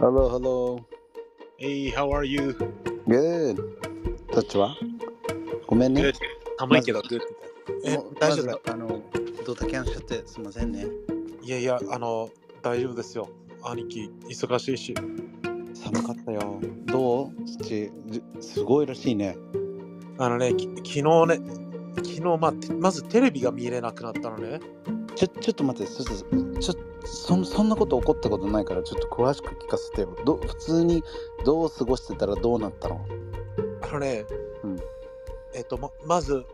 Hello, hello. Hey, how are you? Good. どっちはごめんね Good.。寒いけど、good. え大丈夫？だあの、ドタキャンしちゃってすみませんね。いやいや、あの、大丈夫ですよ。兄貴、忙しいし。寒かったよ。どう？土じすごいらしいね。あのね、き昨日ね、昨日、まあ、てまずテレビが見れなくなったのね。ちょちょっと待って、ちょっとちょそんそんなこと起こったことないから、ちょっと詳しく聞かせてよ。ど普通にどう過ごしてたらどうなったの？あのね、うん。えっと、ままず、はい。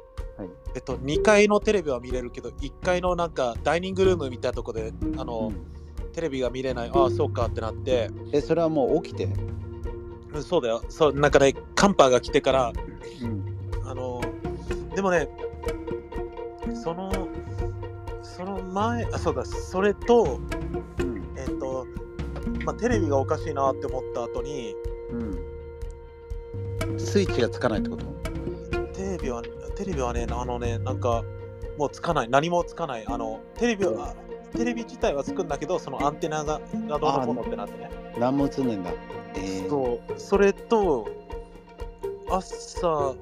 えっと、2階のテレビは見れるけど、1階のなんかダイニングルームみたいなとこで、あの、テレビが見れない、ああ、そうかってなって、え、それはもう起きて？うんそうだよ、そう、なんかね、寒波が来てから、うん。あのでもね、その前、あ、そうだ、それと、うん。えっ、と、まあ、テレビがおかしいなって思った後に、うん。スイッチがつかないってこと？テレビは、テレビはね、あのね、なんか、もうつかない、何もつかない。あの、テレビは、テレビ自体はつくんだけど、そのアンテナががどうのこうのってなってね。何も映んないんだ。えー、そう、それと、朝、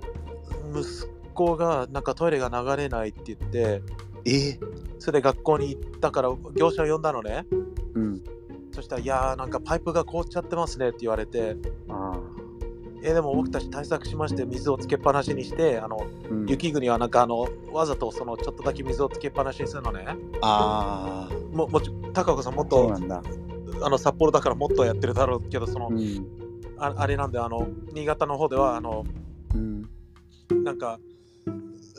息子がなんかトイレが流れないって言って、え？ー、それで学校に行ったから業者を呼んだのね。うん。そしたら、いやー、なんかパイプが凍っちゃってますねって言われて、ああ。えーでも僕たち対策しまして、水をつけっぱなしにして、あのうん、雪国はなんかあのわざとそのちょっとだけ水をつけっぱなしにするのね。ああ。ももち高子さん、もっとそうなんだ。あの札幌だからもっとやってるだろうけど、そのうん。ああれなんで、あの新潟の方では、あのうん。なんか、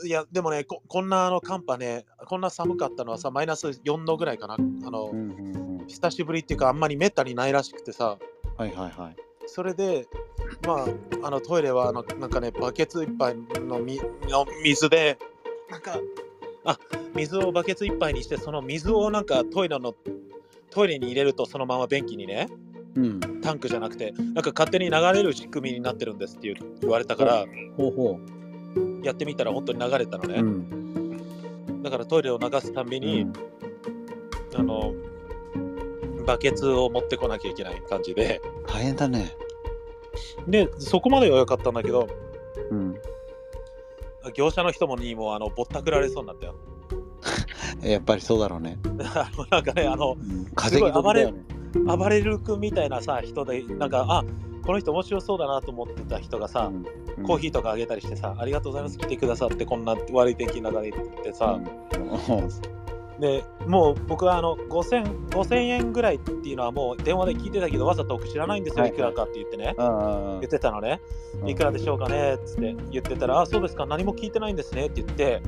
いや、でもね、ここんなあの寒波ね、こんな寒かったのはさ、マイナス4度ぐらいかな。あのうんうんうん。久しぶりっていうか、あんまりめったにないらしくてさ、はいはいはい。それで、まあ、あのトイレはあのなんかね、バケツ一杯のみの水で、なんか、あ水をバケツ一杯にして、その水をなんかトイレのトイレに入れると、そのまま便器にね、うん。タンクじゃなくて、なんか勝手に流れる仕組みになってるんですって言う言われたから、ほうほやってみたら本当に流れたのう。ね。ん。だからトイレを流すたんびに、うんあの、バケツを持ってこなきゃいけない感じで、大変だね。で、そこまでは良かったんだけど、うん。業者の人もにもあのぼったくられそうになったよ。やっぱりそうだろうね。あのなんかね、あの、稼ぎ時だよね。暴れる君みたいなさ、人で、なんか、あこの人面白そうだなと思ってた人がさ、うんコーヒーとかあげたりしてさ、ありがとうございます、来てくださって、こんな悪い天気の中でってさ、で、もう僕はあの5000 5000円ぐらいっていうのはもう電話で聞いてたけど、わざと僕知らないんですよ、はいいくらかって言ってね。あ言ってたのね、いくらでしょうかねっつって言ってたら、あ、そうですか、何も聞いてないんですねって言って、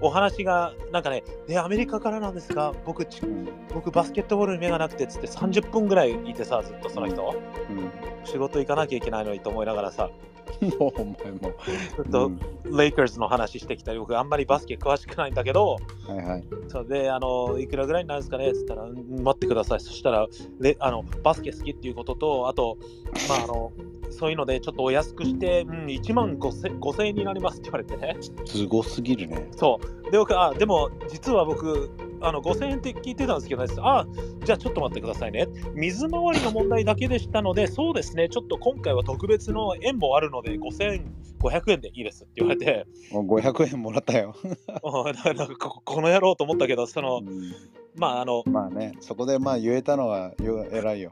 お話がなんかね、え、アメリカからなんですか？僕ち、僕バスケットボールに目がなくてっつって30分ぐらいいてさ、ずっとその人、仕事行かなきゃいけないのにと思いながらさ、もうお前も。ずっとうんレイカーズの話してきたり、僕あんまりバスケ詳しくないんだけど、はいはい。それで、あの、いくらぐらいになるんですかね？っつったら、うん待ってください。そしたら、レあのバスケ好きっていうことと、あと、まあ、あの、そういうので、ちょっとお安くして、うん、1万5000 5000円になりますって言われてね。すごすぎるね。そう。で、僕、あ、でも、実は僕、あの5000円って聞いてたんですけどね、あ、じゃあちょっと待ってくださいね。水回りの問題だけでしたので、そうですね、ちょっと今回は特別の円もあるので、5500円でいいですって言われて、もう500円もらったよ。あなんかここの野郎と思ったけど、その、うんまあ、あの、まあね、そこでまあ言えたのはよ偉いよ。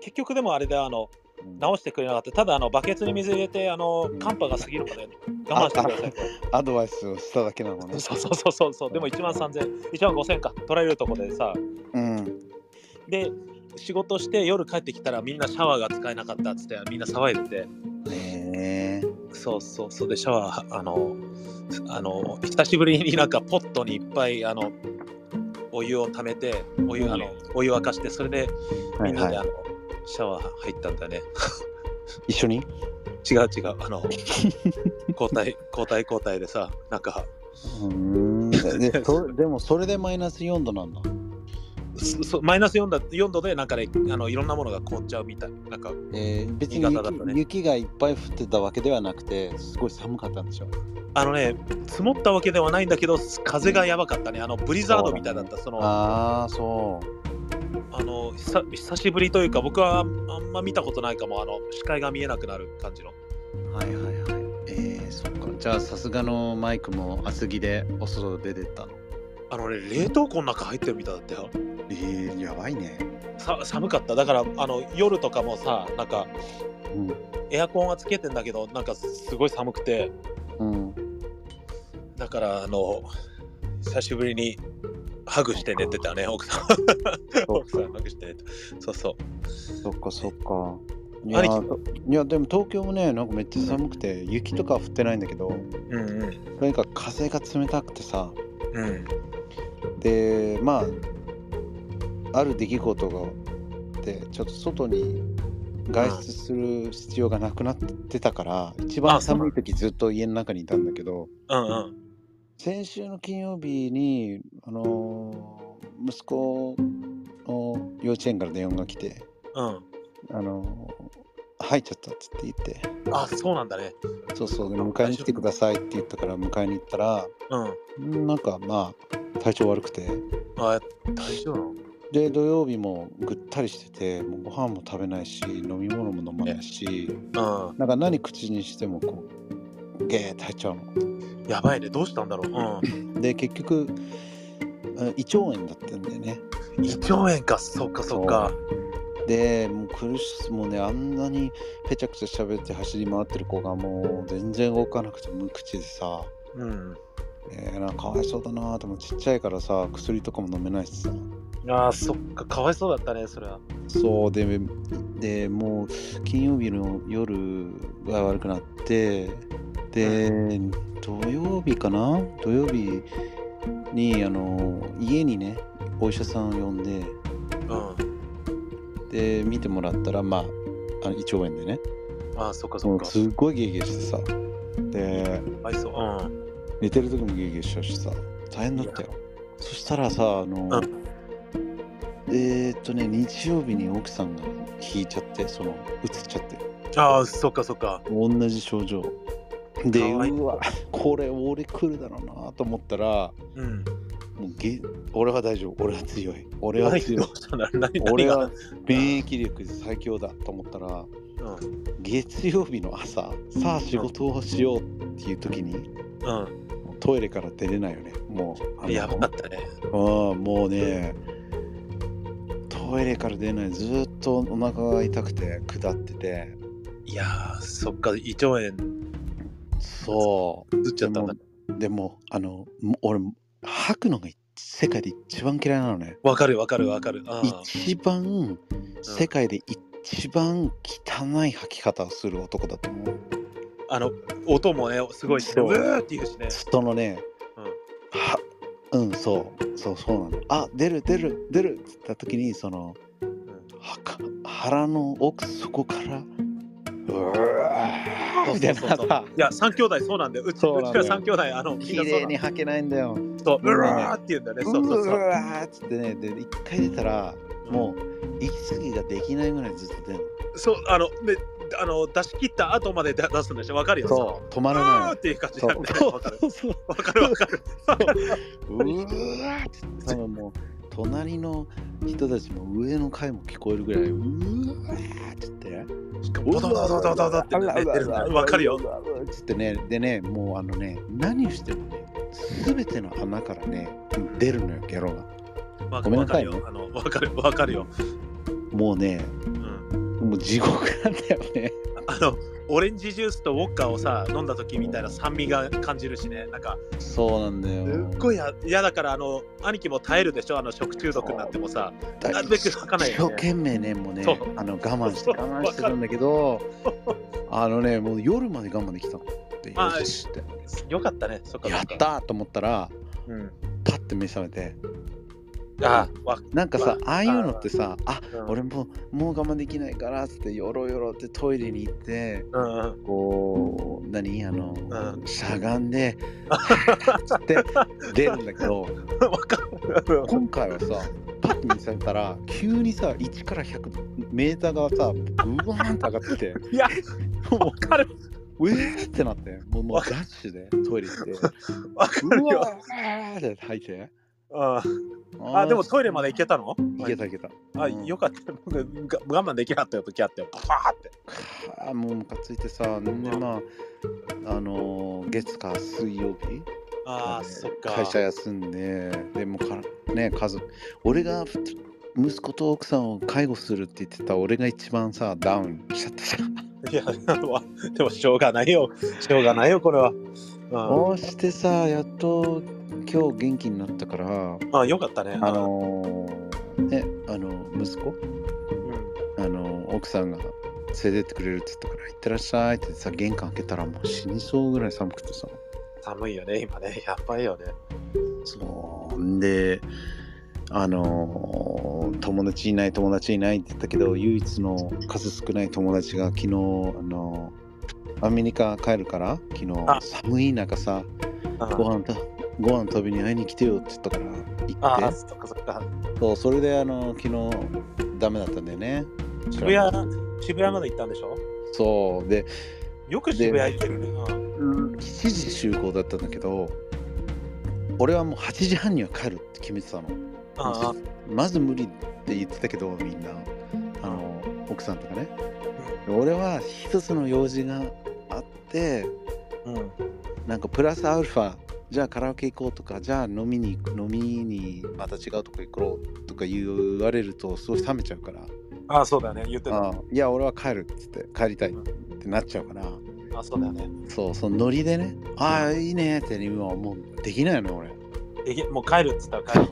結局でもあれで、あの、うん直してくれなかった。ただ、あの、バケツに水入れて、あの、寒波が過ぎるまで我慢してくださいと。アドバイスをしただけなのね。そうそうそうそうそう。でも1万3000、1万5000か。取られるとこでさ。うん。で、仕事して夜帰ってきたらみんなシャワーが使えなかったっつってみんな騒いでて。へえ。そうそうそう。で、シャワー、あの、あの、久しぶりになんかポットにいっぱい、あの、お湯を溜めて、お湯、あの、お湯沸かして、それでみんなで、あの、シャワー入ったんだね。一緒に？違う違う、あの、交代、交代交代でさ、なんか、うーん。でそでもそれでマイナス4度なんだ。そそマイナス4度 ,4 度でなんかねあのいろんなものが凍っちゃうみたい。なんかえー、別に新雪,、ね。雪がいっぱい降ってたわけではなくて、すごい寒かったんでしょ？あのね積もったわけではないんだけど風がやばかったね。あのブリザードみたいだったその。ああ、そう。あの久久しぶりというか僕はあんま見たことないかもあの視界が見えなくなる感じのはいはいはい。えー、そっか。じゃあさすがのマイクも厚着でお外出てったの？あのね冷凍庫の中入ってるみたいだったよえー、やばいね。さ寒かっただからあの夜とかもさなんかうん。エアコンはつけてんだけどなんかすごい寒くてうん。だからあの久しぶりにハグして寝てたね奥さん。奥さんハグして寝てそうそう。そっかそっか。いやいやでも東京もねなんかめっちゃ寒くて雪とかは降ってないんだけどうんうん。とにかく風が冷たくてさ。うん。でまあある出来事があってちょっと外に外出する必要がなくなってたから一番あそう。寒い時ずっと家の中にいたんだけどうんうん先週の金曜日にあのー息子の幼稚園から電話が来てうん。あのー入っちゃったっつって言って。あそうなんだね。そうそうで迎えに来てくださいって言ったから迎えに行ったらうん。んなんかまあ体調悪くて。あ大丈夫なの？で土曜日もぐったりしててもうご飯も食べないし飲み物も飲まないしうん。なんか何口にしてもこうゲーって入っちゃうの。やばいね。どうしたんだろう。うん。で結局あ胃腸炎だったんだよね。胃腸炎か。そっかそっか。でもう苦しもうねあんなにぺちゃくちゃ喋って走り回ってる子がもう全然動かなくて無口でさ、うん。えー、なんかかわいそうだなと思ってちっちゃいからさ薬とかも飲めないしさあーそっかかわいそうだったねそれは。そうででもう金曜日の夜が悪くなってで土曜日かな？土曜日にあの家にねお医者さんを呼んでうん。で見てもらったらまああの胃腸炎でね。あーそっかそっか。すっごいゲーゲーしてさ。でかわいそう。うん。寝てる時もゲーゲーしちゃうしさ。大変だったよ。そしたらさあの、うんえーっとね日曜日に奥さんが引いちゃってその移っちゃって。ああそっかそっか。同じ症状。でうわこれ俺来るだろうなと思ったらうん。もうげ俺は大丈夫。俺は強い。俺は何強い。俺は免疫力最強だと思ったらうん。月曜日の朝さあ仕事をしようっていう時にもうトイレから出れないよね。もうやばかったね。うんもうねトイレから出れないずーっとお腹が痛くて下ってていやーそっか胃腸炎。そう。移っちゃったんだ。でもあのも俺吐くのが世界で一番嫌いなのね。わかるわかるわかる。一番世界で一番汚い吐き方をする男だと思う。あの音もねすごいしねそう。うーって言うしね。そのねうん。はうんそう。そうそうなの。あ出る出る出る。っつった時にそのはか腹の奥底からうわーみたいなさ。いや三兄弟そうなんだよ。うちそうちら三兄弟あの綺麗に吐けないんだよ。そううわーって言うんだよね。そうそうそう。わーっつってね。で一回出たらもう息継ぎができないぐらいずっと出るそうあのであの出し切った後まで出出すんでしょ？わかるよ。そう。止まうらない。っていう感じわかるわかる。わかるうわーって。もう隣の人たちも上の階も聞こえるぐらい。うわーって言ってドドドドドドドってるわかるよ。つってね。でねもうあのね何をしてもね全ての穴からね出るのよゲロが。わごめんなさいね。わかるわかるわかるよ。もうねうんもう地獄なんだよね。あのオレンジジュースとウォッカをさ飲んだ時みたいな酸味が感じるしね。なんかそうなんだすよっごいや嫌だからあの兄貴も耐えるでしょ？あの食中毒になってもさ。なるべく吐かない一よね。生懸命ねもうねあの我慢して我慢してるんだけどあのねもう夜まで我慢できたの。ってあよしって。よかったね。そっかそやっかたと思ったらうん。パッて目覚めてあわなんかさまあああいうのってさあうん。俺もうもう我慢できないからっつってよろよろってトイレに行ってうんうん。こう何？あの、うしゃがんで つって出るんだけど今回はさパッて見されたら急にさ1から100メーターがさブワーンって上がってきていやもわかる。うえーってなってもうもうダッシュでトイレ行ってうわーって吐いてああ、でもトイレまで行けたの？行けた行けた。あ、うんよかった。我慢できなかったよ時あって、パーって。あーもうムカついてさ、でまあ、あのー月か水曜日？ああ、ねそっか。会社休んで、でもかね、家族、俺が息子と奥さんを介護するって言ってた俺が一番さ、ダウンしちゃってさ、いや、でもしょうがないよ。しょうがないよ、これは。うんこうしてさ、やっと今日元気になったから、あよかったね。あのーね、あの、息子、うんあの、奥さんが連れてってくれるって言ったから、行ってらっしゃいってさ、玄関開けたらもう死にそうぐらい寒くてさ、寒いよね、今ね。やばいよね。そう。んで、あのー友達いない友達いないって言ったけど唯一の数少ない友達が昨日、あのーアメリカ帰るから昨日。あ。寒い中さうんご飯たご飯食べに会いに来てよって言ったから行って。そっかそっか。そうそれであの昨日ダメだったんだよね。渋谷、渋谷まで行ったんでしょ？そう。でよく渋谷行ってるね。うん7時集合だったんだけど俺はもう8時半には帰るって決めてたの。ああまず無理って言ってたけどみんな。あの奥さんとかね。俺は一つの用事があってうん。なんかプラスアルファじゃあカラオケ行こうとかじゃあ飲みに行く飲みにまた違うとこ行こうとか言われるとすごい冷めちゃうからああ、そうだよね。言ってた。あいや俺は帰るっつって帰りたいってなっちゃうからあそうだよね。そうそのノリでねああいいねって今はもうできないのよ俺できもう帰るっつったら帰る。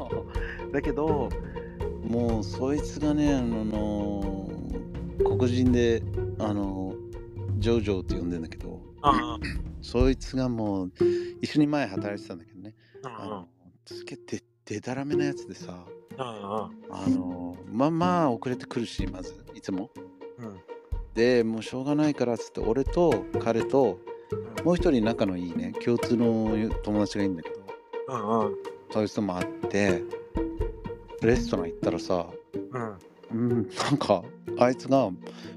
だけどもうそいつがねあの黒人であのジョジョって呼んでんだけどあそいつがもう一緒に前働いてたんだけどね。あ、あのつけてでたらめなやつでさあのまあまあ遅れてくるしまずいつも。うん。でもうしょうがないからっつって俺と彼ともう一人仲のいいね共通の友達がいいんだけどうんうん。そいつとも会ってレストラン行ったらさうんうん、なんかあいつが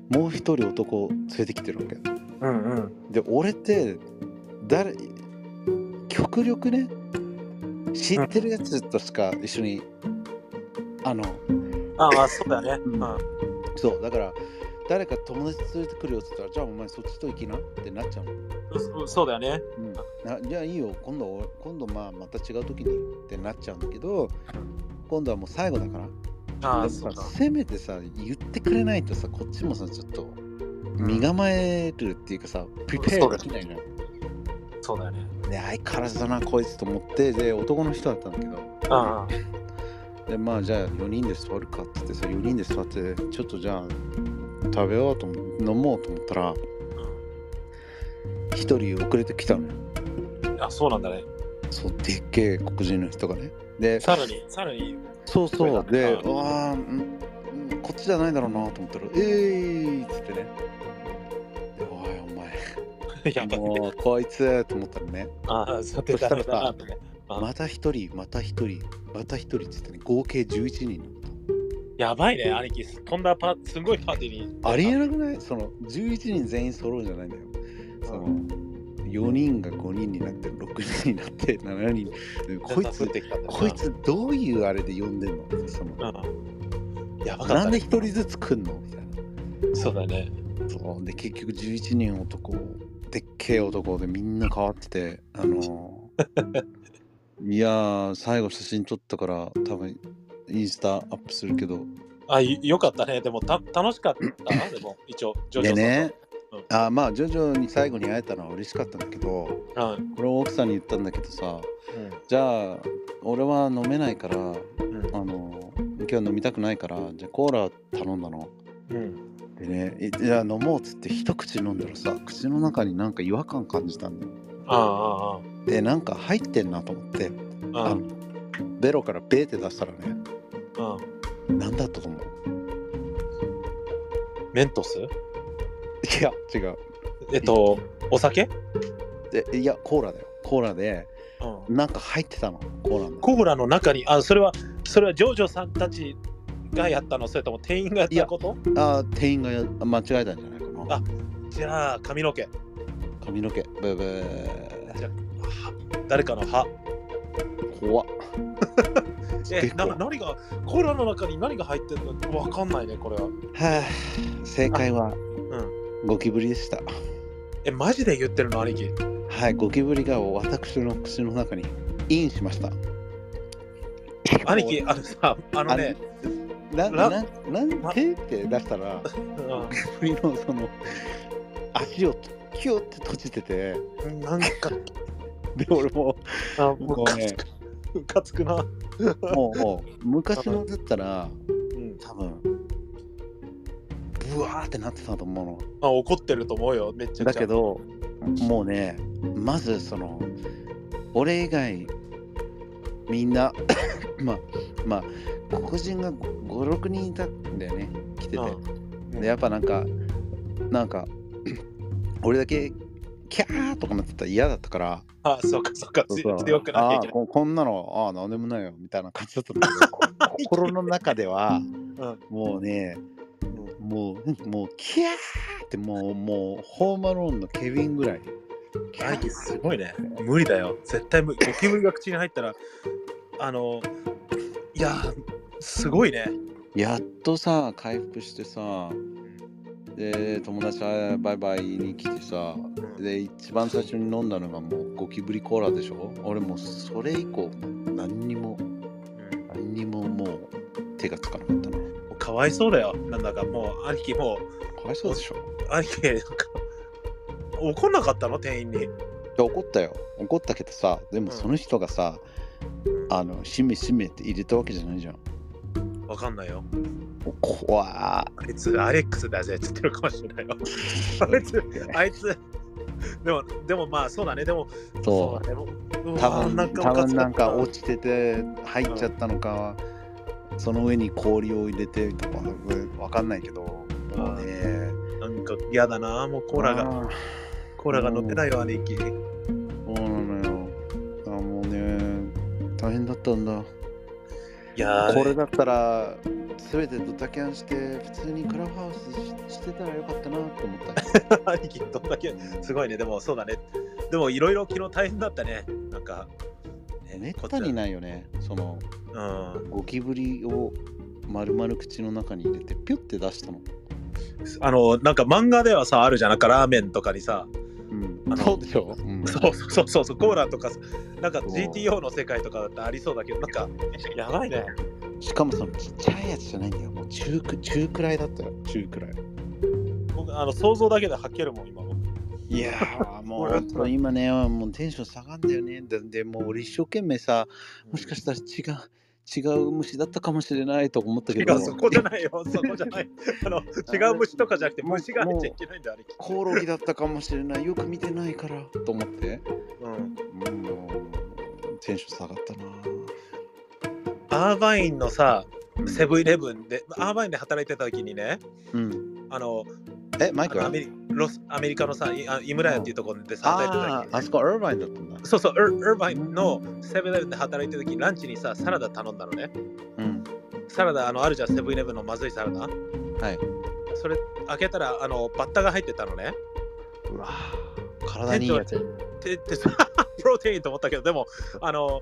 もう一人男を連れてきてるわけ。うんうんで俺って誰極力ね知ってるやつとしか一緒にあのああそうだよね。うん。そうだから誰か友達連れてくるよって言ったらじゃあお前そっちと行きなってなっちゃうの、そそうだよね。うん、なじゃあいいよ今度今度まあまた違う時にってなっちゃうんだけど今度はもう最後だからああだそうだ。からせめてさ言ってくれないとさこっちもさちょっと身構えるっていうかさ、プリペアできないのよ。そうだよね。で相変わらずだなこいつと思ってで男の人だったんだけどあでまあじゃあ4人で座るかって言ってさ4人で座ってちょっとじゃあ食べようと思飲もうと思ったらあ、1人遅れてきたのよ。うん。あそうなんだね。そうでっけえ黒人の人がね。でさらにさらに。そうそうでううわーんうんこっちじゃないだろうなと思ったら「えーい!」っつってねで「おいお前 やばいね。もうこいつと思ったらねああそうでだねだなってね。あまた一人また一人また一人って言ってね合計11人やばいね兄貴。とんだパすごいパーティーに。ありえなくない？その11人全員揃うじゃないんだよその4人が5人になって6人になって7人こいつこいつどういうあれで呼んでんの？そのうん。やばかったね。なんで一人ずつ来んの？みたいなそうだね。そうで結局11人男でっけえ男でみんな変わっててあのー いやー最後写真撮ったから多分インスタアップするけどあよよかったね。でもた楽しかったな。でも一応ジョでねうんあまあ徐々に最後に会えたのは嬉しかったんだけどうんこれを奥さんに言ったんだけどさうん。じゃあ俺は飲めないからうん。あの今日飲みたくないからじゃあコーラ頼んだの。うん。でねいじゃあ飲もうっつって一口飲んだらさ口の中になんか違和感感じたんだよ。あでなんか入ってんなと思ってああベロからベーって出したらねあうん。何だったと思う？メントス？いや違う。えっとお酒？でいやコーラだよ。コーラでうん。なんか入ってたの。コーラの。コーラの中にあそれはそれはジョージョさんたちがやったの？それとも店員がやったこと？あ店員がや間違えたんじゃない？かなあじゃあ髪の毛。髪の毛。ブーブー。じゃ誰かの歯。怖っ。え結構。な何がコーラの中に何が入ってるの？わかんないねこれは。はあ、正解は、うんゴキブリでした。えマジで言ってるの兄貴？はい、ゴキブリが私の口の中にインしました。兄貴あのさあのねな、ラな、なんて？って出したら、ゴキブリのその足をキュッて閉じてて、うんなんか。で、俺もあもごめんうかつくムカつくな、う、もう、もう昔のだったら、うん、多分、ブワーってなってたと思うの。あ怒ってると思うよ。めっちゃだけど、もうね、まずその、俺以外、みんな、まあ、まあ、黒人が5、6人いたんだよね、来てて。うん。で、やっぱなんか、なんか、俺だけ、キャーとかなってたら嫌だったから、あそうかそうか。そうそう。強くなきゃいけないここんなの、ああ、なんでもないよ、みたいな感じだったんだけど、こ心の中では、もうね、もう、もう、キャーって、もう、もう、ホームアローンのケビンぐらい。兄貴すごいね。無理だよ。絶対無理。ゴキブリが口に入ったらあのいやすごいね。やっとさ、回復してさ、で、友達はバイバイに来てさ、で、一番最初に飲んだのがもうゴキブリコーラでしょ。俺もうそれ以降、何にも、うん。何にももう手がつかなかったわいそうだよ。なんだかもう兄貴もかわいそうでしょ。う兄貴なんか怒んなかったの？店員に。怒ったよ。怒ったけどさ、でもその人がさ、あの、しめしめって入れたわけじゃないじゃん。わかんないよ。怖あいつアレックスだぜって言ってるかもしれないよ。あいつーあいつでもでもまあそうだね。でもそう。だね。もう多分なんか多分なんか落ちてて入っちゃったのか、その上に氷を入れてとかわかんないけどもうね。なんか嫌だなもうコーラが。あコーラが乗ってないよ兄貴ーそうなのよ。あもうね大変だったんだ。いやー。これだったら全てドタキャンして普通にクラブハウスししてたらよかったなと思った。兄貴どんだけすごいね。でもそうだね。でもいろいろ昨日大変だったね。なんかねめったにこないよね。そのうん。ゴキブリを丸々口の中に入れてピュッて出したのあのなんか漫画ではさあるじゃん。なんかラーメンとかにさ。うん。あのそうでしょ、うん。そうそうそうそうコーラとかさ。なんか GTO の世界とかだってありそうだけどなんかやばいね。しかもそのちっちゃいやつじゃないんだよ。もう中く中くらいだったよ。中くらい。僕あの想像だけで吐けるもん今。もいやーもう 今ね、もうテンション下がんだよね。ででもう俺一生懸命さ、もしかしたら違う、違う虫だったかもしれないと思ったけど、違うそこじゃないよ。そこじゃない。あの違う虫とかじゃなくて虫が入っちゃいけないんだあれ。コオロギだったかもしれない。よく見てないからと思って、うん。もうテンション下がったな。アーバインのさセブンイレブンでアーバインで働いてた時にねうん。あのえ、マイクアメリロスアメリカのさいあ井村屋っていうところでさ働いてたあーあそこアーバインだったんだ。そうそうウーバインのセブンイレブンで働いてた時にランチにさサラダ頼んだのねうん。サラダあのあるじゃんセブンイレブンのまずいサラダはい。それ開けたらあのバッタが入ってたのねうわ体にいいやつ。でで プロテインと思ったけどでもあの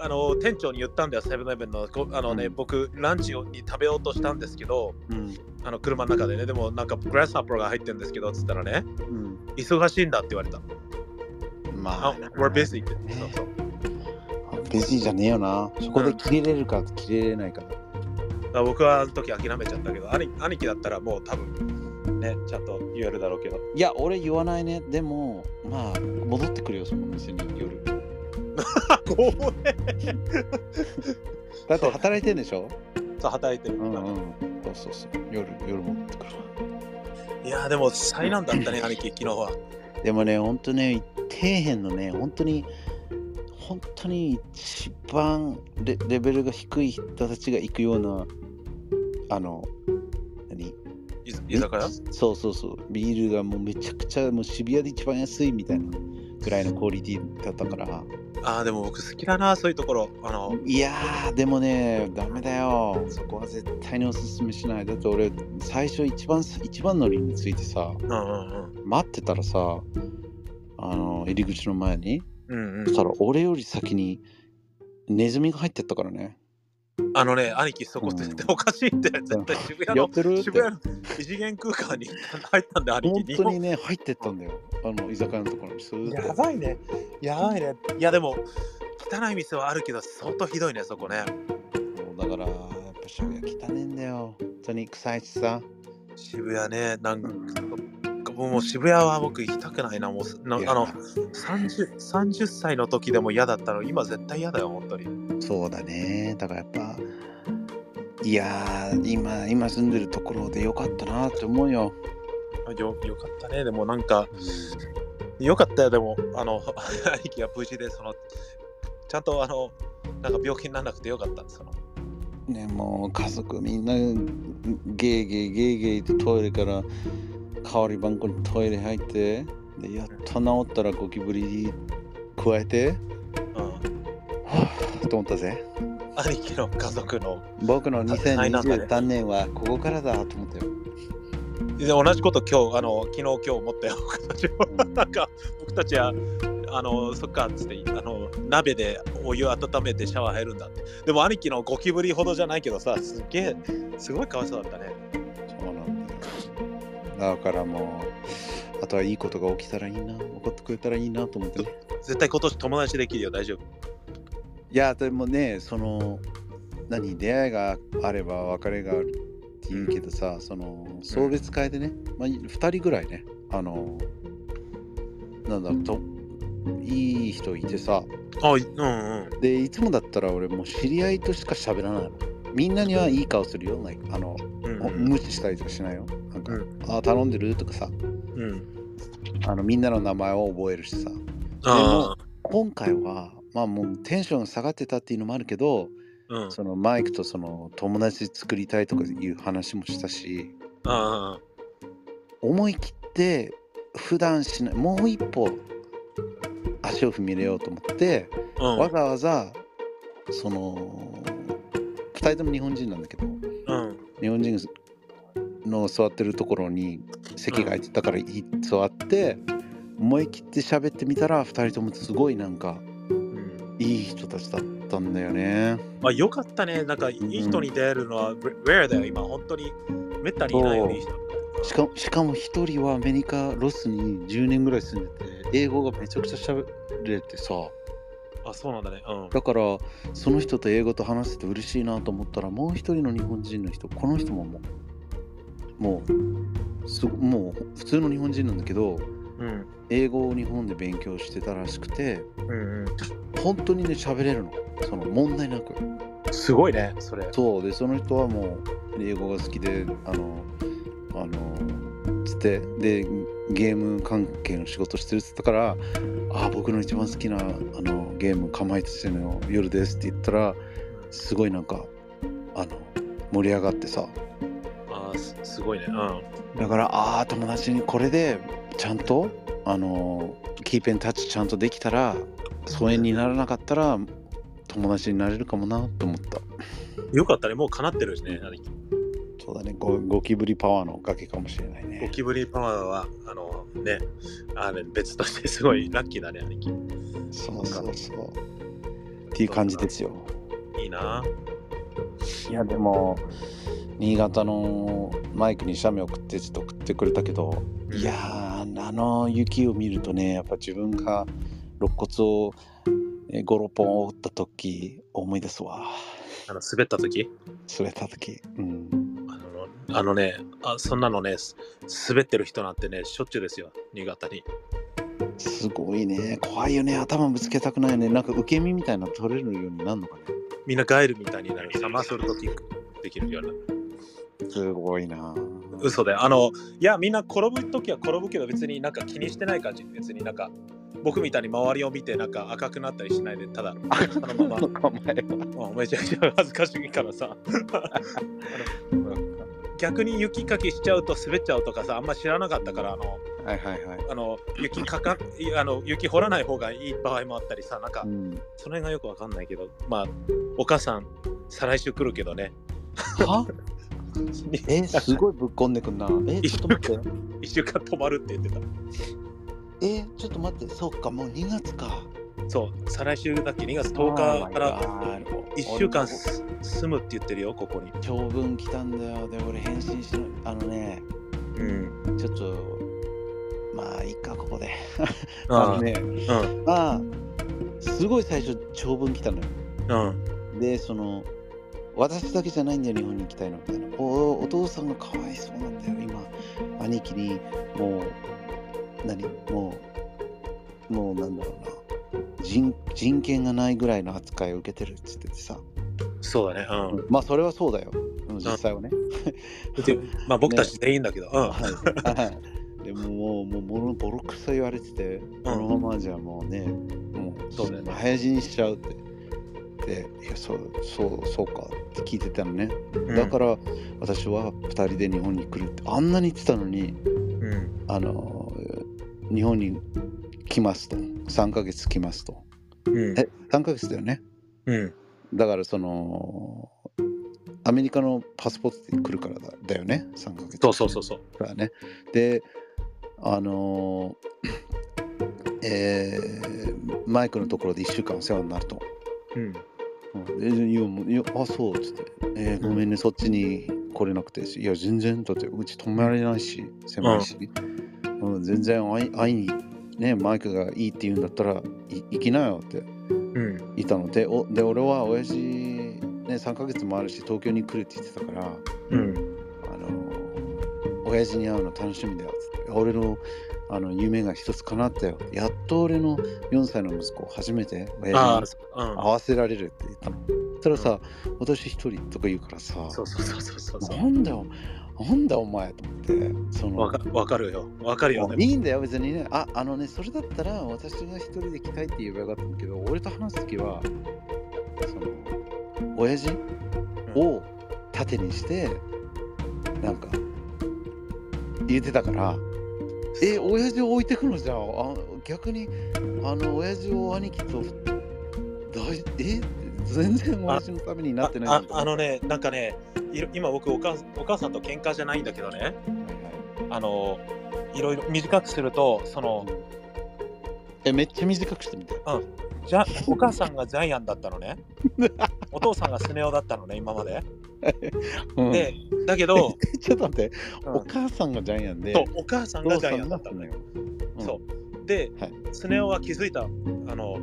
あの店長に言ったんだよセブンイレブンのこあのね、うん僕ランチをに食べようとしたんですけどうん。あの車の中でねでもなんかグラスハッパーが入ってるんですけどっつったらねうん。忙しいんだって言われたまああ、we're busy って、ねそうそうビジーじゃねえよな。そこで切れれるか切れれないかだ。だから僕はあの時諦めちゃったけど兄兄貴だったらもう多分ねちゃんと言えるだろうけどいや、俺言わないね。でも、まあ、戻ってくるよ、その店に夜。ごめんだって働いてんでしょ？そう働いてる、うんうん。そうそうそう。夜、夜戻ってくるわ。いやでも災難だったね兄貴昨日は。でもね、ほんとね、底辺のね、本当に、本当に一番レレベルが低い人たちが行くような、あの、何？い居酒屋？そうそうそう。ビールがもうめちゃくちゃ、もう渋谷で一番安いみたいなぐらいのクオリティだったから。ああでも僕好きだなそういうところあのいやー、でもね、ダメだよ。そこは絶対におすすめしない。だって俺、最初一番、一番乗りについてさ、うんうん待ってたらさ、あの、入り口の前に、うんうんそしたら俺より先にネズミが入ってったからね。あのね、兄貴、そこうん絶対おかしいって、絶対渋谷のやってるって渋谷の異次元空間に入ったんで、兄本貴。当にね、入ってったんだよ。あの居酒屋のところにやばいね。やばいね。いや、でも、汚い店はあるけど、相当ひどいね、そこね。だから、やっぱ渋谷汚ねえんだよ。本当に臭いしさ。渋谷ね、なんか、もう渋谷は僕行きたくないな、もう、なあの、30, 30歳の時でも嫌だったの、今絶対嫌だよ、本当に。そうだね。だからやっぱ、いやー、今、今住んでるところでよかったなって思うよ。よよかったね、でもなんか、よかったよ、でも、あの、兄貴が無事で、その、ちゃんと、あの、なんか病気にならなくてよかった、その。ね、もう家族みんなゲーゲーゲーゲーってトイレから代わり番号にトイレ入ってでやっと治ったらゴキブリ加えてうん。はぁと思ったぜ兄貴の家族の。僕の大変なんだね2023年はここからだと思ったよ、で同じこと今日、あの、昨日、今日思ったよ、なんか、僕たちは、あの、そっかっつって、あの、鍋でお湯温めてシャワー入るんだって。でも、兄貴のゴキブリほどじゃないけどさ、すっげえ、すごいかわいそうだったね。だからもうあとはいいことが起きたらいいな起こってくれたらいいなと思ってね。絶対今年友達できるよ、大丈夫。いやでもねその何出会いがあれば別れがあるって言うけどさ、その送別会でね、まあ、2人ぐらいねあのなんだろうといい人いてさ。あ、うんうん。でいつもだったら俺もう知り合いとしか喋らないの。みんなにはいい顔するよ、like あのうんうん無視したりとかしないよなんか、うあ頼んでる？とかさうん。あのみんなの名前を覚えるしさあ今回はまあもうテンション下がってたっていうのもあるけどあ、うん。そのマイクとその友達作りたいとかいう話もしたしあ思い切って普段しないもう一歩足を踏み入れようと思って、あ、うん。わざわざその2人とも日本人なんだけどうん。日本人の座ってるところに席が空いてたからい座って思い切って喋ってみたら2人ともすごいなんかうんいい人たちだったんだよね。まあ、よかったね。なんか、いい人に出会えるのは、レアだよ、今。本当に、めったにいないよ、いい人。しかもしかも一人はアメリカロスに10年ぐらい住んでて英語がめちゃくちゃ喋れてさあ、そうなんだね。うん。だからその人と英語と話せて嬉しいなと思ったらもう一人の日本人の人この人ももうもうすごもう普通の日本人なんだけどうん。英語を日本で勉強してたらしくてうん本当にね喋れるのその問題なくうん。すごいね、それ。そうでその人はもう英語が好きであのあのつってでゲーム関係の仕事してるっつったからあ僕の一番好きなあのゲームかまいたちの夜ですって言ったらすごいなんかあの盛り上がってさすすごいね。うん。だからああ友達にこれでちゃんとあのキーペンタッチちゃんとできたら疎遠にならなかったら友達になれるかもなと思ったよかったね、もう叶ってるしね、兄貴そうだねゴゴキブリパワーのおかげかもしれないゴねキブリパワーは、あのね、あれ別としてすごいラッキーだね、兄貴。そうそうそうっていう感じですよいいな。いやでも新潟のマイクに写メ送ってちょっと送ってくれたけどいやーあの雪を見るとねやっぱ自分が肋骨を56本折った時思い出すわ。あの滑った時？滑った時。うん。あのねあ、そんなのね、す滑ってる人なんてね、しょっちゅうですよ、新潟に。すごいね怖いよね頭ぶつけたくないねなんか受け身みたいなの取れるようになるのかねみんなガエルみたいになる。サマーソルトキックできるような。すごいな嘘で。あの、いや、みんな転ぶ時は転ぶけど、別になんか気にしてない感じ。別になんか、僕みたいに周りを見てなんか赤くなったりしないで、ただ、そのまま。構えはめちゃくちゃ恥ずかしいからさ 逆に雪かきしちゃうと滑っちゃうとかさあんま知らなかったからあのはいはいはい。あの雪かかいあの雪掘らない方がいい場合もあったりさなんかうん。その辺がよくわかんないけどまあお母さん再来週来るけどね。は？えすごいぶっこんでくんな。えちょっと待って。1週間泊まるって言ってた。えちょっと待ってそうかもう2月かそう、再来週だっけ、2月10日から1週間す住むって言ってるよ、ここに。長文来たんだよ。で、俺返信しない。あのね、うん。ちょっと、まあ、いいか、ここで。ああのね、うん。まあ、すごい最初、長文来たのよ。うん。で、その、私だけじゃないんだよ、日本に行きたいのみたいな。おお父さんがかわいそうなんだよ、今。兄貴に、もう、何？もう、もうなんだろうな。人人権がないぐらいの扱いを受けてるって言っててさ。そうだね。うん。まあ、それはそうだよ。うん実際はね。でまあ僕たち全員だけど。うん。でももう、もう、ものボロクソ言われてて、このままじゃもうね、もう、そうだよね早死にしちゃうって。で、いや、そう、そう、そうかって聞いてたのね。だから、私は2人で日本に来るって、あんなに言ってたのに、うん。あの、日本に来ますと。3ヶ月来ますと。うん。え、3ヶ月だよね。うん。だから、その、アメリカのパスポートで来るからだだよね、3ヶ月。そうそうそうそう。からね。で、あのーえーマイクのところで1週間お世話になると。うん。いやもうあ、そうっつって、えーごめんね、そっちに来れなくて。いや、全然、だってうち泊まれないし、狭いし、うん全然会い会いに、ね、マイクがいいって言うんだったら、い行きなよってうん。言ったの。で、おで俺は親父、ね、3ヶ月もあるし、東京に来るって言ってたから、うん。あの親父に会うの楽しみだよって俺のあの夢が一つ叶ったよ。やっと俺の4歳の息子初めて親あ父に。会わせられるって言ったの。そしたらさ、私一人とか言うからさそうそうそうそうそう。そなんだよなんだお前と思ってそう。のわかわかるよ。わかるよね。いいんだよ別にねああのねそれだったら私が一人で来たいって言えばよかったんだけど俺と話す時はその親父を盾にしてなんか言ってたからえ親父を置いてくの？じゃああ逆にあの親父を兄貴と大え？全然親父のためになってないあああのね、なんかね、今僕お母お母さんと喧嘩じゃないんだけどね、はいはいあの、いろいろ短くすると、その、えめっちゃ短くしてみてじゃお母さんがジャイアンだったのね。お父さんがスネ夫だったのね、今まで。うんで、だけど、ちょっと待って、うんお母さんがジャイアンでそう、お母さんがジャイアンだったのよ。夫そう。で、はいスネ夫は気づいた。あの、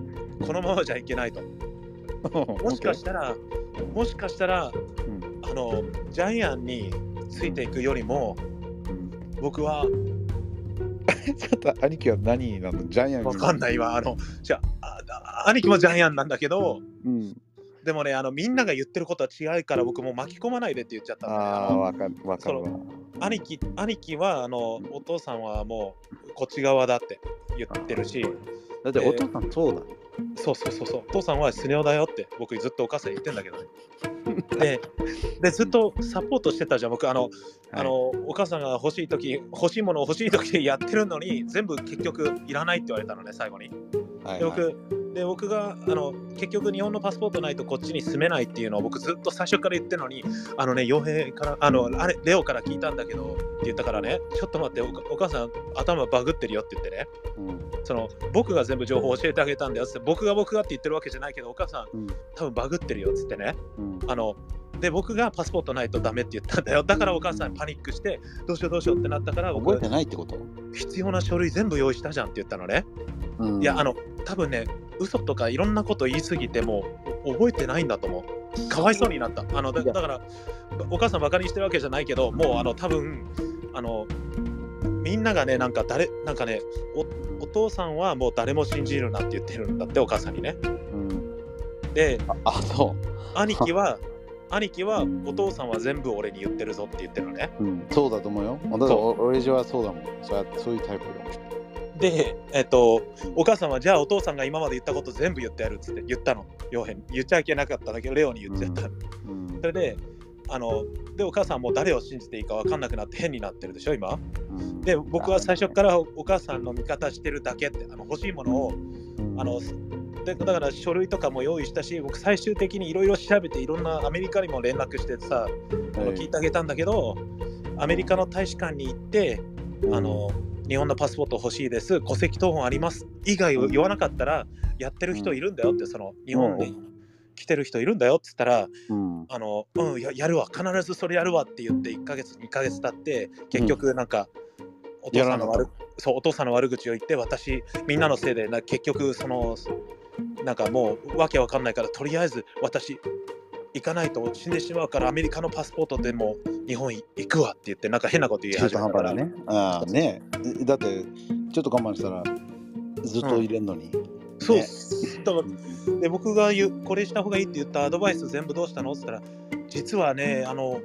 このままじゃいけないと。もしかしたら、もしかしたら、うん。あの、ジャイアンについていくよりも、うん。僕は ちょっと兄貴は何なの？ジャイアンに。わかんないわ。あの、じゃあ、あ兄貴もジャイアンなんだけど、うん、でもね、あの、みんなが言ってることは違うから、僕もう巻き込まないでって言っちゃったああ、わかるわかるわ。兄貴兄貴はあのお父さんはもうこっち側だって言ってるし。だってお父さんそうだ。そうそうそうそう。お父さんはスネ夫だよって僕ずっとお母さんに言ってんだけどね。ででずっとサポートしてたじゃん。僕あの、あのお母さんが欲しい時欲しいものを欲しい時やってるのに全部結局いらないって言われたのね最後に。はい、ではい。僕で僕があの結局日本のパスポートないとこっちに住めないっていうのを僕ずっと最初から言ってるのにあのね傭兵からあのあれレオから聞いたんだけどって言ったからねちょっと待っておお母さん頭バグってるよって言ってね。うん。その僕が全部情報を教えてあげたんだよって僕が僕がって言ってるわけじゃないけどお母さんうん。多分バグってるよっつってね。うん。あので僕がパスポートないとダメって言ったんだよ。だからお母さんパニックしてどうしようどうしようってなったから僕覚えてないってこと、必要な書類全部用意したじゃんって言ったのね。うん、いや、あの、多分ね、嘘とかいろんなこと言いすぎて、もう覚えてないんだと思う。かわいそうになった。あのだから、お母さんバカにしてるわけじゃないけど、もう、あの、多分あの、みんながね、なんか誰、なんかねお、お父さんはもう誰も信じるなって言ってるんだって、お母さんにね。うん、で、ああ、そう。兄貴は、兄貴はうんお父さんは全部俺に言ってるぞって言ってるのね。うん、そうだと思うよ。だからそお親父はそうだもん。そうやそういうタイプよ。で、えっと、お母さんはじゃあお父さんが今まで言ったこと全部言ってやるっつって言ったの。傭兵に。言っちゃいけなかったんだけど、レオに言っちゃった。うん。それで、あの、で、お母さんもう誰を信じていいか分かんなくなって変になってるでしょ、今。うん。で、僕は最初からお母さんの味方してるだけって、あの欲しいものを、うん。あの、でだから書類とかも用意したし、僕最終的にいろいろ調べて、いろんなアメリカにも連絡してさ、あの聞いてあげたんだけど、アメリカの大使館に行って、あの、日本のパスポート欲しいです。戸籍謄本あります。以外を言わなかったらやってる人いるんだよってその日本に来てる人いるんだよって言ったらうん。あの、うん、ややるわ、必ずそれやるわって言って、1ヶ月、2ヶ月経って、結局、なんか、お父さんの悪そうお父さんの悪口を言って、私、みんなのせいで、な結局、その、なんかもう、わけわかんないから、とりあえず、私、行かないと死んでしまうから、アメリカのパスポートでも日本行くわって言って、なんか変なこと言い始めたから、ね。ああ、ね。だって、ちょっと我慢したら、ずっと入れんのに。そう、ねだからで僕が言うこれした方がいいって言ったアドバイス全部どうしたのって言ったら実はねあのお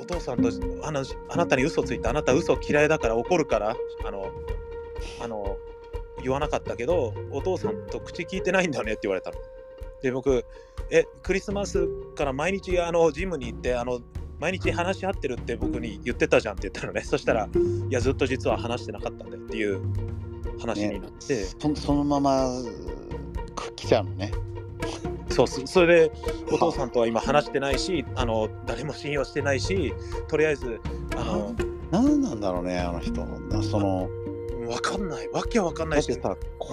お父さんとあのあなたに嘘ついたあなた嘘嫌いだから怒るからあのあの言わなかったけどお父さんと口聞いてないんだよねって言われたので僕えクリスマスから毎日あのジムに行ってあの毎日話し合ってるって僕に言ってたじゃんって言ったのね そしたらいやずっと実は話してなかったんだよっていう話になって、そそのまま来ちゃうのね。そうそそれでお父さんとは今話してないしあの誰も信用してないしとりあえずあの何なんだろうね、あの人。その、分かんない。わけわかんないし。だってさ、こ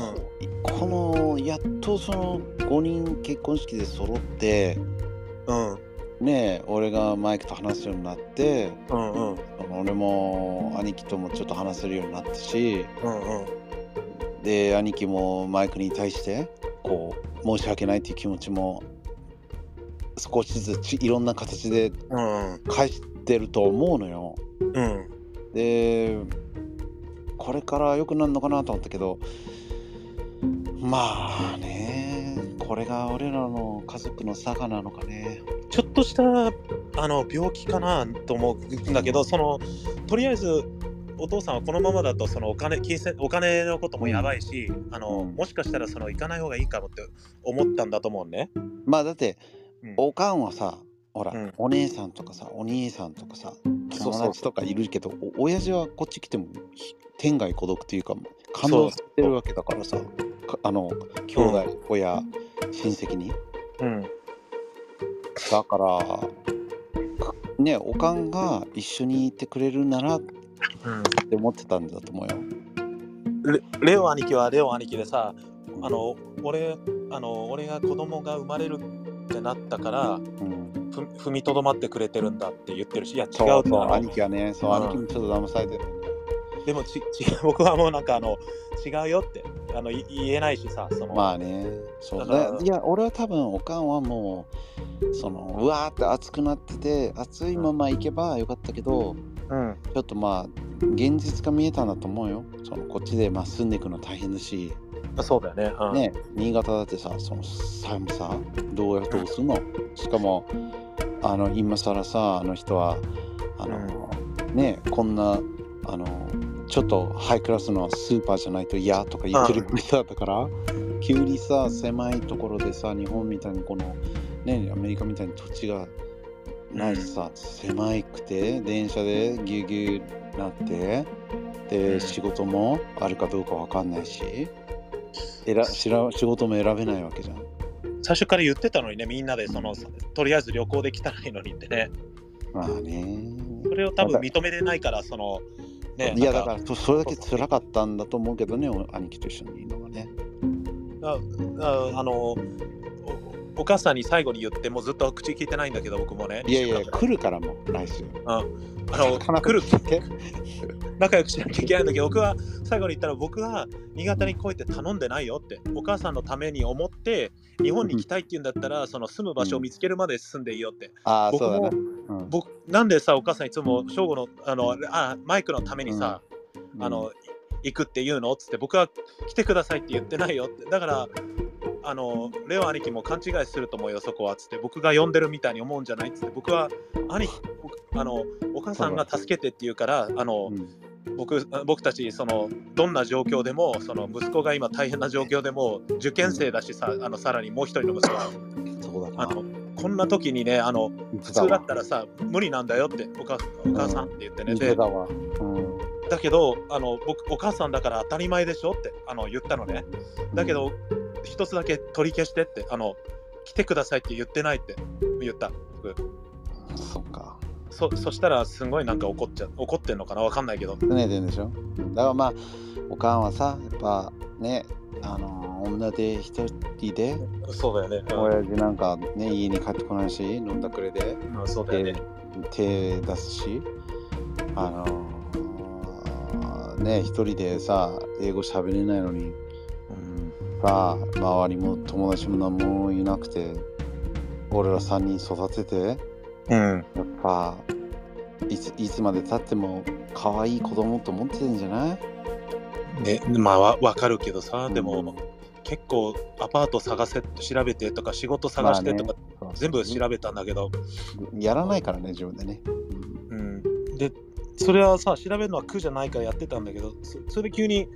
この、やっとその5人結婚式で揃って、うん。ねえ俺がマイクと話すようになって、うんうん。俺も兄貴ともちょっと話せるようになったし、うんうん。で、兄貴もマイクに対して、こう、申し訳ないっていう気持ちも、少しずついろんな形でうん。返してると思うのよ。うん。でこれから良くなるのかなと思ったけどまあねこれが俺らの家族の差がなのかね。ちょっとしたあの病気かなと思うんだけどそのとりあえずお父さんはこのままだとそのお金金銭お金のこともやばいし、あのうん。もしかしたらその行かない方がいいかもって思ったんだと思うね。まあだってうん。おかんはさほら、うん。お姉さんとかさお兄さんとかさ友達とかいるけどお親父はこっち来てもひ天涯孤独っていうか感動してるわけだからさかあの兄弟、親親戚に。うん。だからかねおかんが一緒にいてくれるならっうん。て思ってたんだと思うよ。レレオ兄貴はレオ兄貴でさあの俺あの俺が子供が生まれるってなったからうん、ふ踏みとどまってくれてるんだって言ってるしいや違うそうそう兄貴はねそう、うん。兄貴もちょっと騙されてる。でもちち 僕はもうなんかあの違うよってあのい言えないしさその、まあねそうだいや俺は多分おかんはもうそのうわーって熱くなってて熱いまま行けばよかったけどうんちょっとまあ現実が見えたんだと思うよ。そのこっちでまあ住んでいくの大変だし。そうだよね,、うん、ね新潟だってさその寒さどうやってどうすんの？しかもあの今更さあの人はあの、ねこんなあのちょっとハイクラスのスーパーじゃないと嫌とか言ってる人だったから、急にさ狭いところでさ日本みたいにこのねアメリカみたいに土地がないしさ、狭くて電車でぎゅうぎゅうなってで、うん仕事もあるかどうかわかんないしえらしら仕事も選べないわけじゃん。最初から言ってたのにねみんなでそのとりあえず旅行で来たらいいのにってねまあね。それを多分認めれないからそのねいやだからそそれだけ辛かったんだと思うけどねお兄貴と一緒にいるのがね。あああのおお母さんに最後に言ってもうずっと口聞いてないんだけど僕もね。いやいや来るからもう来週。あの来る。って。仲良くしなきゃいけないんだけど僕は最後に言ったら僕は新潟に来いって頼んでないよって。お母さんのために思って日本に来たいって言うんだったらその住む場所を見つけるまで住んでいいよって。ああそうだね。うん。僕なんでさお母さんいつも正午のあのあマイクのためにさ、あの行くって言うのっつって僕は来てくださいって言ってないよって。だからあのレオ兄貴も勘違いすると思うよそこはっつって。僕が呼んでるみたいに思うんじゃないっつって。僕は兄貴僕あのお母さんが助けてって言うからあの、うん。僕僕たちそのどんな状況でもその息子が今大変な状況でも受験生だしさあのさらにもう一人の息子はそうだな。あのこんな時にねあの普通だったらさ無理なんだよってお母お母さんって言ってね。うん。だけどあの僕お母さんだから当たり前でしょってあの言ったのね。だけど一つだけ取り消してってあの来てくださいって言ってないって言った僕。そっか。そそしたらすごいなんか怒っちゃ怒ってんのかなわかんないけど。拗ねてんでしょ？だからまあおかんはさやっぱねあの女で一人でそうだよね、うん。親父なんかね家に帰ってこないし飲んだくれでうんそうだよね。手手出すしあのね一人でさ英語喋れないのにうんさ周りも友達も何もいなくて俺ら3人育ててうん。やっぱいついつまでたっても可愛い子供と思ってるんじゃない？ねまあわわかるけどさでも結構アパート探せ調べてとか仕事探してとか、全部調べたんだけど、やらないからね自分でね、うん、でそれはさ調べるのは苦じゃないからやってたんだけどそそれで急に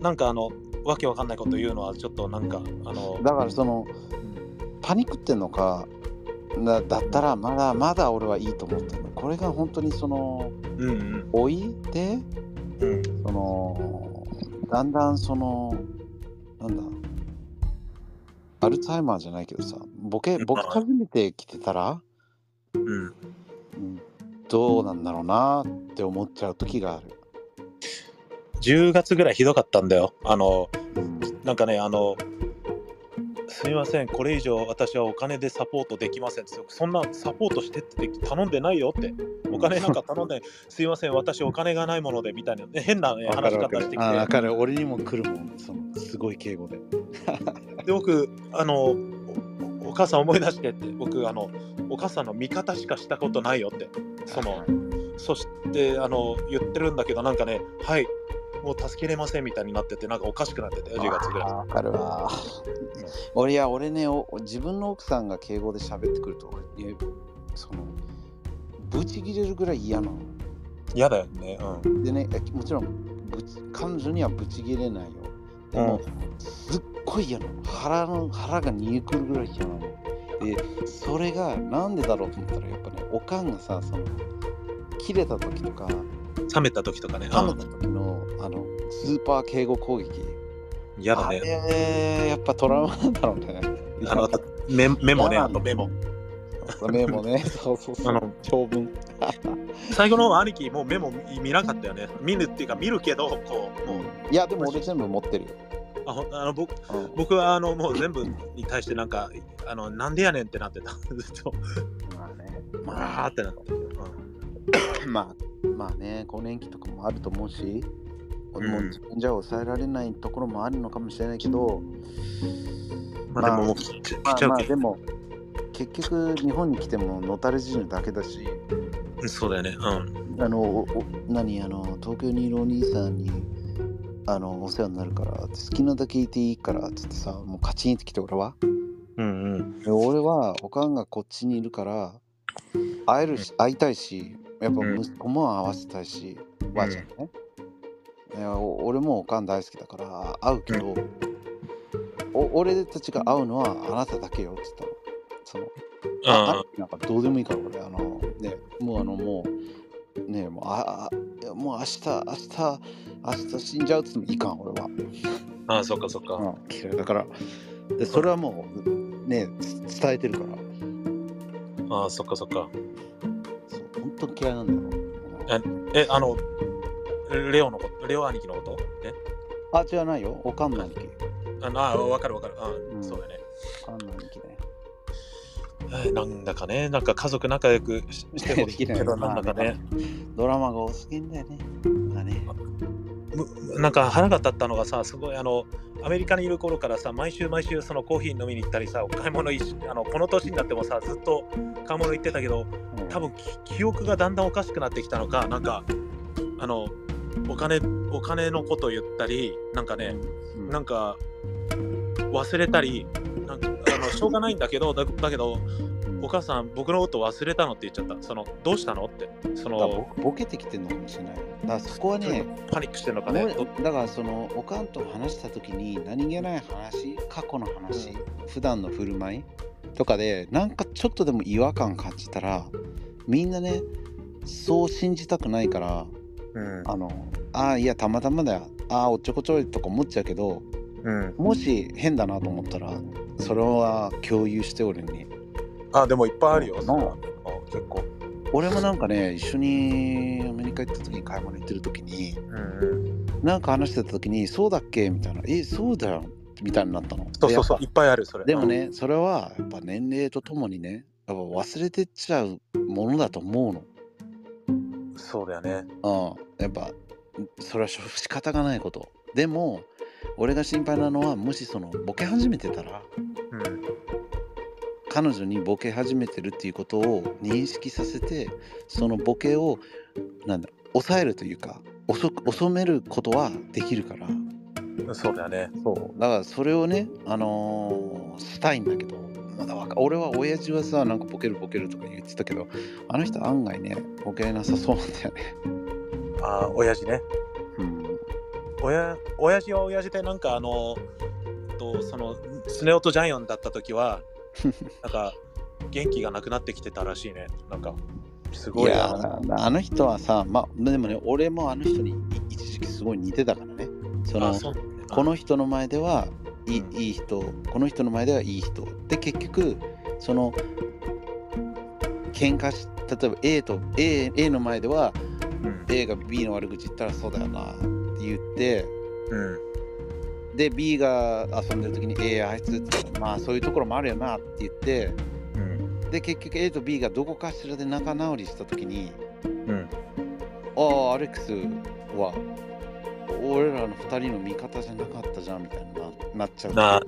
なんかあのわけわかんないこと言うのはちょっとなんかあのだからそのパニックってんのかだだったらまだまだ俺はいいと思ってるの。これが本当にそのうんうん。老いてうん。そのだんだんそのなんだアルツハイマーじゃないけどさボケボケ始めてきてたら、うん。うん、どうなんだろうなって思っちゃう時がある、10月ぐらいひどかったんだよ。あのうんなんかねあのすみませんこれ以上私はお金でサポートできませんってそんなサポートしてって頼んでないよって。お金なんか頼んですいません私お金がないものでみたいな、ね、変な、ね、話し方してきて。わかる。俺にも来るもんそのすごい敬語で。で僕あのおお母さん思い出してって僕あのお母さんの味方しかしたことないよって。そのそしてあの言ってるんだけどなんかねはいもう助けれませんみたいになっててなんかおかしくなってて10月ぐらいわかるわ。俺いや俺ねお自分の奥さんが敬語で喋ってくるとそのブチギレるぐらい嫌なの。嫌だよねうん。でねえもちろんぶち彼女にはブチギレないよ。でも、すっごい嫌なの。腹の腹が煮えくるぐらい嫌なの。でそれがなんでだろうと思ったらやっぱねおかんがさその切れた時とか冷めた時とかね、冷めた時の、あのスーパー敬語攻撃。嫌だね。やっぱトラウマなんだろうね。あのメメモね、あとメモ。メモね。そうそうそう。あの長文。最後の方兄貴、もうメモ見なかったよね。見るっていうか、見るけど、こう、もう、いやでも俺全部持ってるよ、ああの僕うん。僕はあのもう全部に対してなんか、あのなんでやねんってなってた。ずっと、まあね。まあってなって。る。まあまあね更年期とかもあると思うし、うんもう自分じゃ抑えられないところもあるのかもしれないけど、うんまあ、でもまあでも結局日本に来てものたれ死ぬだけだしうんそうだよね。うん。あのおお何あの東京にいるお兄さんにあのお世話になるから好きなだけいていいからっつってさもうカチンって来て俺はうんうん。で俺はおかんがこっちにいるから会えるし会いたいしやっぱうん息子も会わせたいし、おばあちゃんね、いやお俺もおかん大好きだから会うけど、お俺たちが会うのはあなただけよって言ったのそのあああなんかどうでもいいから俺あのねもうあのもうねもうああいやもう明日明日明日死んじゃうって言ってもいいかん俺は、あ、あそっかそっか。うん、嫌いだからでそれはもうね伝えてるからあそっかそっか。そう本当に嫌いなんだよ。え、あの、レオのこと、レオ兄貴のこと？え？あ、違うないよ。おかんの兄貴。あのあ、わかるわかる。うん、うんそうだね。おかんの兄貴ね。えなんだかね、なんか家族仲良くししてほしいけど、なんだかね、ドラマが多すぎんだよね。まあね。むなんか腹が立ったのがさ、すごいあの、アメリカにいる頃からさ、毎週毎週そのコーヒー飲みに行ったりさ、お買い物あのこの年になってもさ、ずっと買い物行ってたけど、多分き記憶がだんだんおかしくなってきたのか、なんか、あの、お金、お金のこと言ったり、なんかね、うん、なんか忘れたり、なんかあの しょうがないんだけど、だだけど、うんお母さん、僕のこと忘れたのって言っちゃった。そのどうしたのって。そのボボケてきてんのかもしれない。だからそこはね、パニックしてるのかね。どだからそのおかんと話した時に何気ない話、過去の話、普段の振る舞いとかでなんかちょっとでも違和感感じたらみんなねそう信じたくないからうんあのああいやたまたまだよああおっちょこちょいとか思っちゃうけどうん、もし変だなと思ったらそれは共有して俺にあ、でもいっぱいあるよ。うんそれは結構。俺もなんかね、一緒にアメリカ行った時に買い物行ってる時に、うんうん。なんか話してた時に、そうだっけみたいな。え、そうだよ。みたいになったの。そうそうそう、でいっぱいある、それ。でもね、それはやっぱ年齢とともにね、やっぱ忘れてっちゃうものだと思うの。うん。そうだよね。うん。やっぱ、それはし仕方がないこと。でも、俺が心配なのは、もしそのボケ始めてたら、うん。彼女にボケ始めてるっていうことを認識させてそのボケをなんだ抑えるというか遅く収めることはできるからそうだよね。そうだからそれをねあのーしたいんだけどまだわか俺は親父はさなんかボケるボケるとか言ってたけどあの人案外ねボケなさそうなんだよね。ああ、親父ね。うん。親親父は親父でなんかあのとそのスネ夫とジャイアンだった時は なんか元気がなくなってきてたらしいね。なんかすいごいやなあの人はさまあでもね俺もあの人にい一時期すごい似てたからね。そのこの人の前ではいい,、うん。いい人この人の前ではいい人。で結局その喧嘩し例えば A と A, A の前ではうん。A が B の悪口言ったらそうだよなって言ってうん。で B が遊んでる時に A あいつってまあそういうところもあるよなって言ってうん。で結局 A と B がどこかしらで仲直りした時にうん。ああアレックスは俺らの2人の味方じゃなかったじゃんみたいにななっちゃうな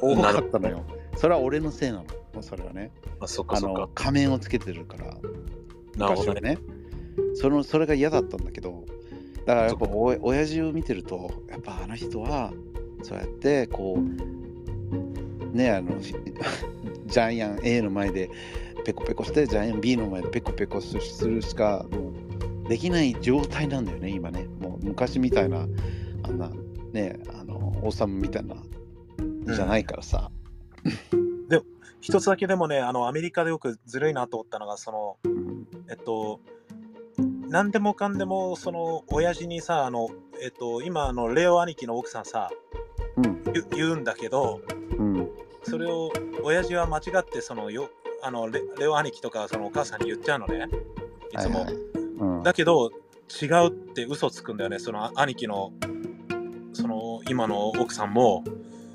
多かったのよ。それは俺のせいなの。それはね。あそっかそ仮面をつけてるから。なるほどねね。そのそれが嫌だったんだけど、だからやっぱお親父を見てると、やっぱあの人はそうやってこうねあの ジャイアン A の前でペコペコしてジャイアン B の前でペコペコするしかもうできない状態なんだよね今ね。もう昔みたいなあんなねあの王様みたいなじゃないからさ、一つだけでもねあのアメリカでよくずるいなと思ったのがそのうん。えっと何でもかんでもその親父にさあのえっと今あのレオ兄貴の奥さんさうん。言言うんだけどうん。それを親父は間違ってそのよあのレレオ兄貴とかそのお母さんに言っちゃうのね。いつも、はいはいうん。だけど違うって嘘つくんだよね。そのあ兄貴のその今の奥さんも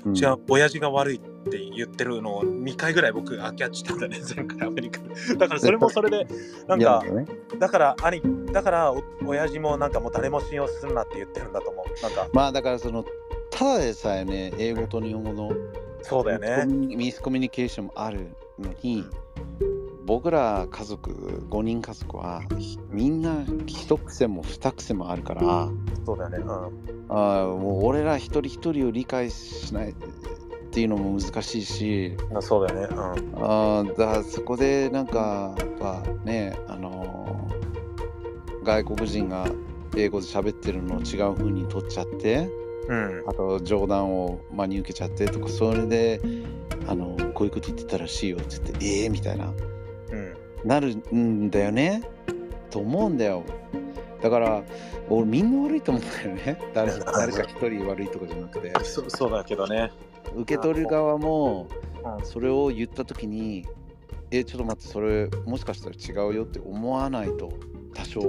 うん。違う親父が悪いって言ってるのを2回ぐらい僕あキャッチしたんだね。前回アメリカで。だからそれもそれでなんか嫌だよね。だから兄だからお親父もなんかもう誰も信用するなって言ってるんだと思う。なんか。まあだからそのただでさえね英語と日本語のそうだよね。ミスコミュニミスコミュニケーションもあるのに僕ら家族5人家族はみんな一癖も二癖もあるから、そうだよね。うん。あーもう俺ら一人一人を理解しないっていうのも難しいしあそうだよね。うん。あーだそこでなんかやっぱねあのー外国人が英語で喋ってるのを違う風に取っちゃってうん。あと冗談を真に受けちゃってとかそれであのこういうこと言ってたらしいよって言ってええみたいな。うんなるんだよね。と思うんだよ。だから俺みんな悪いと思うんだよね。誰か誰か一人悪いとかじゃなくて。そそうだけどね。受け取る側もうん。それを言った時にえちょっと待ってそれもしかしたら違うよって思わないと。多少は。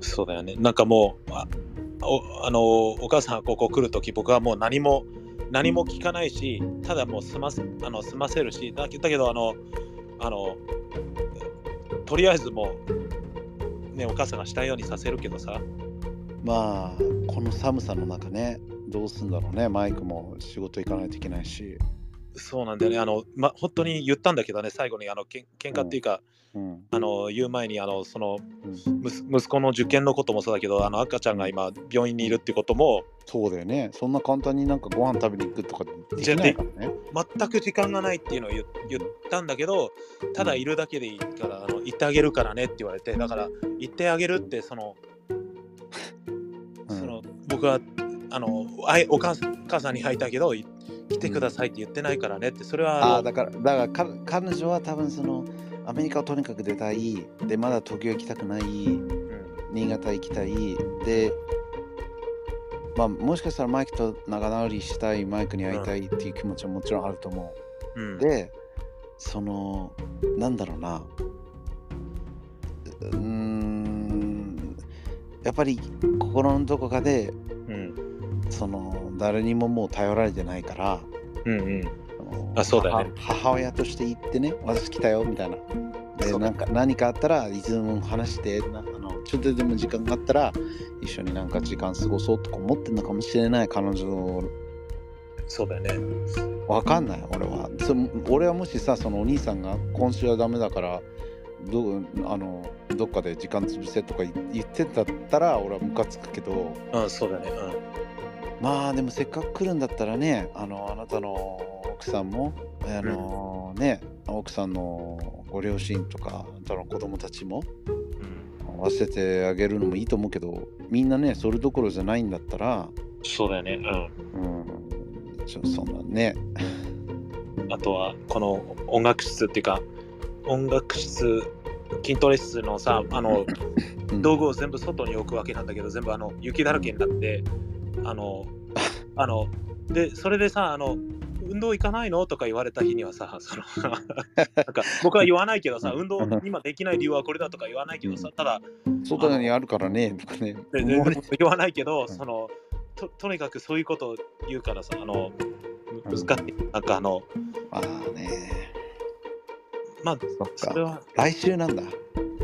そうだよね。なんかもうあおあのお母さんがここ来るとき僕はもう何も何も聞かないしただもう済ませあの済ませるしだけだけどあのあのとりあえずもうねお母さんがしたいようにさせるけどさ。まあこの寒さの中ねどうすんだろうねマイクも仕事行かないといけないし。そうなんだよね。あのま本当に言ったんだけどね最後にあのけん喧嘩っていうか、うん。あの言う前にあのそのうん。息子の受験のこともそうだけどあの赤ちゃんが今病院にいるってこともそうだよね。そんな簡単になんかご飯食べに行くとかできないからね。全く時間がないっていうのを言言ったんだけどただいるだけでいいからあの行ってあげるからねって言われてだから行ってあげるってその,、うん。その僕はあのあいお母さんに会いたいけどい来てくださいって言ってないからねってそれはああ、だから、だからか彼女は多分そのアメリカをとにかく出たい。で、まだ東京行きたくない。うん新潟行きたい。で、まあもしかしたらマイクと仲直りしたい、マイクに会いたいっていう気持ちはもちろんあると思うんう。で、その、なんだろうな。うーんやっぱり心のどこかでうん。その誰にももう頼られてないからうんうん。あそうだよね。母母親として言ってね私来たよみたいな。でなんか何かあったらいつでも話してなあのちょっとでも時間があったら一緒になんか時間過ごそうとか思ってるのかもしれない彼女そうだよね。わかんない俺は。そ俺はもしさそのお兄さんが今週はダメだからどあのどっかで時間潰せとか言言ってたったら俺はムカつくけど。うん、そうだね。まあでもせっかく来るんだったらねあのあなたの奥さんもあの、ね奥さんのご両親とかあなたの子供たちもうん。うん。忘れてあげるのもいいと思うけどみんなねそれどころじゃないんだったらそうだよね。うんちょそんなねうん。あとは、この音楽室っていうか、音楽室、筋トレ室のさ、あの、うん道具を全部外に置くわけなんだけど、全部あの雪だらけになって、あの、あの、で、それでさ、あの、運動行かないの？とか言われた日にはさ、そのなんか僕は言わないけどさ、運動今できない理由はこれだとか言わないけどさ、ただ、外にあるからねとかね。言わないけど、ん。そのととにかくそういうことを言うからさ、あのうん。難しい。なんかあの、まあねまあ、そっか。それは、来週なんだ。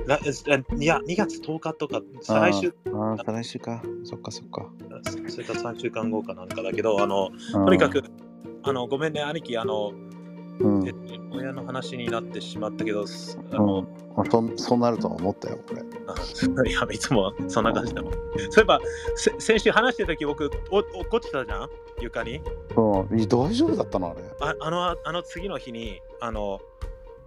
らいや、2月10日とか、再来週、ああ再来週か。そっかそっか。それから3週間後かなんかだけど、あの、ととにかく、あの、ごめんね、兄貴、あの、うん、え親の話になってしまったけど、すあうん。の、まあ、そそうなるとは思ったよこれあいや、いつもそんな感じだもん。そういえば、せ先週話してる時僕お、落っこちたじゃん？床に。うん、大丈夫だったのあれ。ああの、あの次の日に、あの、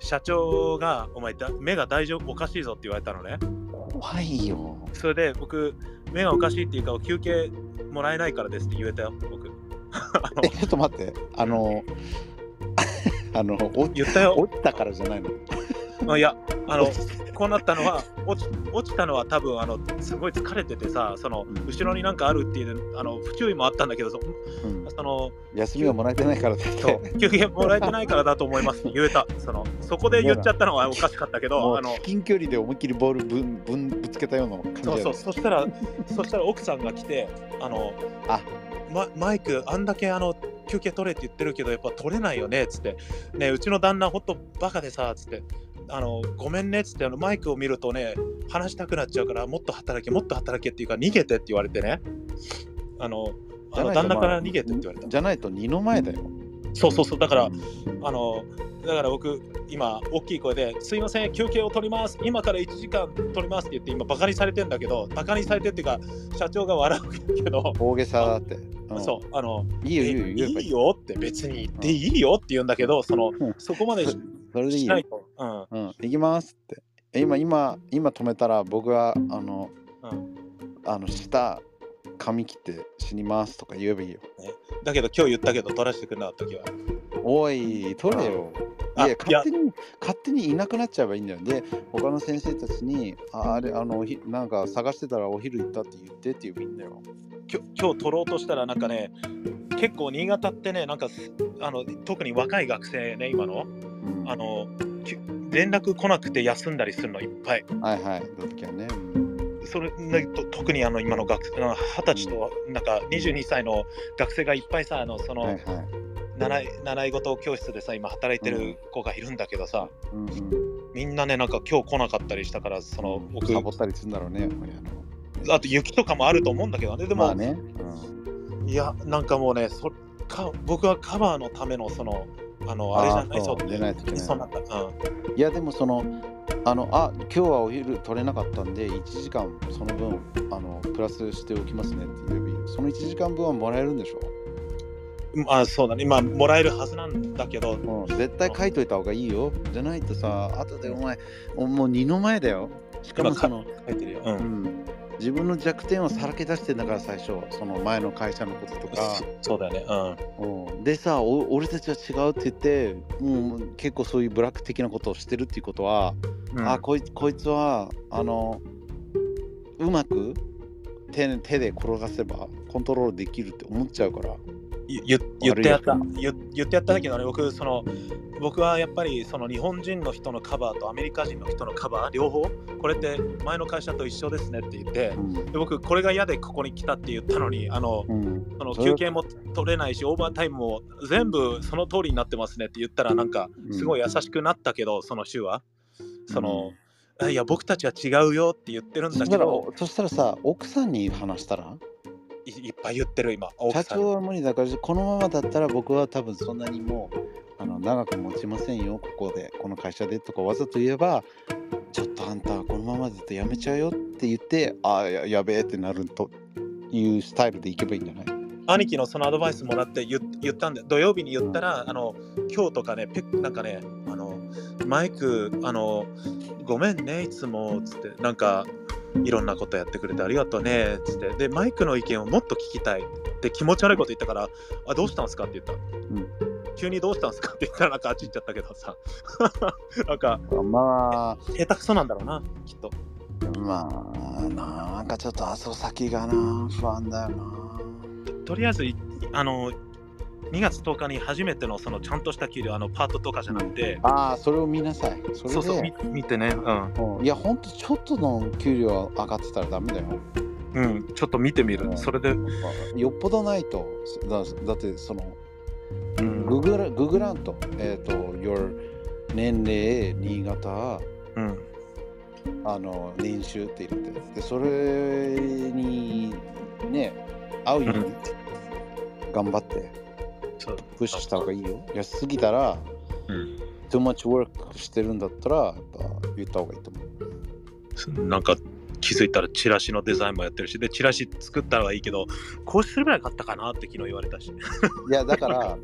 社長が、お前だ、目が大丈夫、おかしいぞって言われたのね。怖いよ。それで、僕、目がおかしいっていうか、休憩もらえないからですって言えたよ、僕。え、ちょっと待って、あの、あの、お言ったよ。落ちたからじゃないの。あいや、あの、こうなったのは、落ち落ちたのは多分、あの、すごい疲れててさ、その、後ろになんかあるっていう、あの、不注意もあったんだけど、その、休みをもらえてないからだって。そう休憩もらえてないからだと思います。言えた。その、そこで言っちゃったのはおかしかったけもど、あの近距離で思いっきりボールぶんぶんぶつけたような感じそうそう、そしたら、そしたら奥さんが来て、あの、あ。ま、マイク、あんだけあの休憩取れって言ってるけど、やっぱ取れないよねっつって、ね、うちの旦那、ほんとバカでさ、つって、あのごめんねっつってあの、マイクを見るとね、話したくなっちゃうから、もっと働け、もっと働けっていうか、逃げてって言われてね、あの、あの旦那から逃げてって言われた。じゃないと二の前だよ。そうそうそう、だからう、んあの、だから僕、今、大きい声で、すいません、休憩を取ります、今から1時間取りますって言って、今、バカにされてんだけど、バカにされてっていうか、社長が笑うけど、大げさだって。うんそう、あの、いいよいいよいい。よって別に言っていいよって言うんだけど、そのうんそこまでし それでいいよ。うんうん、行きますって。え今今今止めたら僕はあのうん、あの舌髪切って死にますとか言えばいいよ。だけど今日言ったけど取らせてくれなかった時は。おい取れよ。いや勝手に勝手にいなくなっちゃえばいいんだよ。で他の先生たちにああれあのなんか探してたらお昼行ったって言ってって言えばいいんだよ。きょ今日取ろうとしたらなんかね、結構新潟ってね、なんかすあの特に若い学生ね、今の、うん、あのき連絡来なくて休んだりするのいっぱい。はいはい。の時はね。うんそれねと特にあの今の学あの二十歳となんか22歳の学生がいっぱいさ、あのその、はいはい。習い習い事教室でさ、今働いてる子がいるんだけどさ、うんうん、みんなね、なんか今日来なかったりしたから、その僕、サボったりするんだろうね。あと雪とかもあると思うんだけどね、でも、まあね。いや、なんかもうね、そか僕はカバーのための、その、あの、あれじゃないそないといけないそうな。うん。うん、いやでもそのあのあ今日はお昼取れなかったんで1時間その分あのプラスしておきますねっていいその1時間分はもらえるんでしょ？まあ、そうだね。今、もらえるはずなんだけど、うん、絶対書いといた方がいいよ。じゃないとさ、後でお前、おもう二の前だよ。しかもその、書いてるよ。う。うんん、自分の弱点をさらけ出してんだから最初、その前の会社のこととか。そそうだよね。うん。うんでさお、俺たちは違うって言って、もう結構そういうブラック的なことをしてるっていうことは、うんあこいこいつは、あの、うまく手手で転がせばコントロールできるって思っちゃうから。い言言ってやった言言ってやったんだけどね僕その僕はやっぱりその日本人の人のカバーとアメリカ人の人のカバー両方これって前の会社と一緒ですねって言ってうん。で僕これが嫌でここに来たって言ったのにあのうん。その休憩も取れないしオーバータイムも全部その通りになってますねって言ったらなんかすごい優しくなったけどその週は。その、いや僕たちは違うよって言ってるんだけど。そしたらさ奥さんに話したら？い いっぱい言ってる今奥社長は無理だからこのままだったら僕は多分そんなにもうあの長く持ちませんよここでこの会社でとかわざと言えばちょっとあんたこのままだとやめちゃうよって言ってああややべえってなるというスタイルでいけばいいんじゃない？兄貴のそのアドバイスもらって言言ったんで土曜日に言ったらあの今日とかねペなんかねあのマイクあのごめんねいつもつってなんかいろんなことやってくれてありがとうねつって。でマイクの意見をもっと聞きたいで気持ち悪いこと言ったからあどうしたんですかって言った、ん。急にどうしたんですかって言ったらなんかあっち行っちゃったけどさ。なんかま下手くそなんだろうなきっと。あまあなんかちょっと後先がな不安だよな。ととりあえずいあの2月10日に初めてのそのちゃんとした給料あのパートとかじゃなくて。ああそれを見なさい。そそうそう見見てね。うん。うん。いやほんとちょっとの給料上がってたらダメだよ。うん、ちょっと見てみる。うん。それで、よっぽどないと。だだってそのうん、ググラググらんと。えっ、と your 年齢新潟。うん、あの年収って言って。でそれにね合うように頑張ってプッシュした方がいいよ。安すぎたらうん、too much work してるんだったらやっぱ言った方がいいと思う。なんか気づいたらチラシのデザインもやってるし、で、チラシ作ったらはいいけど、こうすればよかったかなって昨日言われたし。いやだから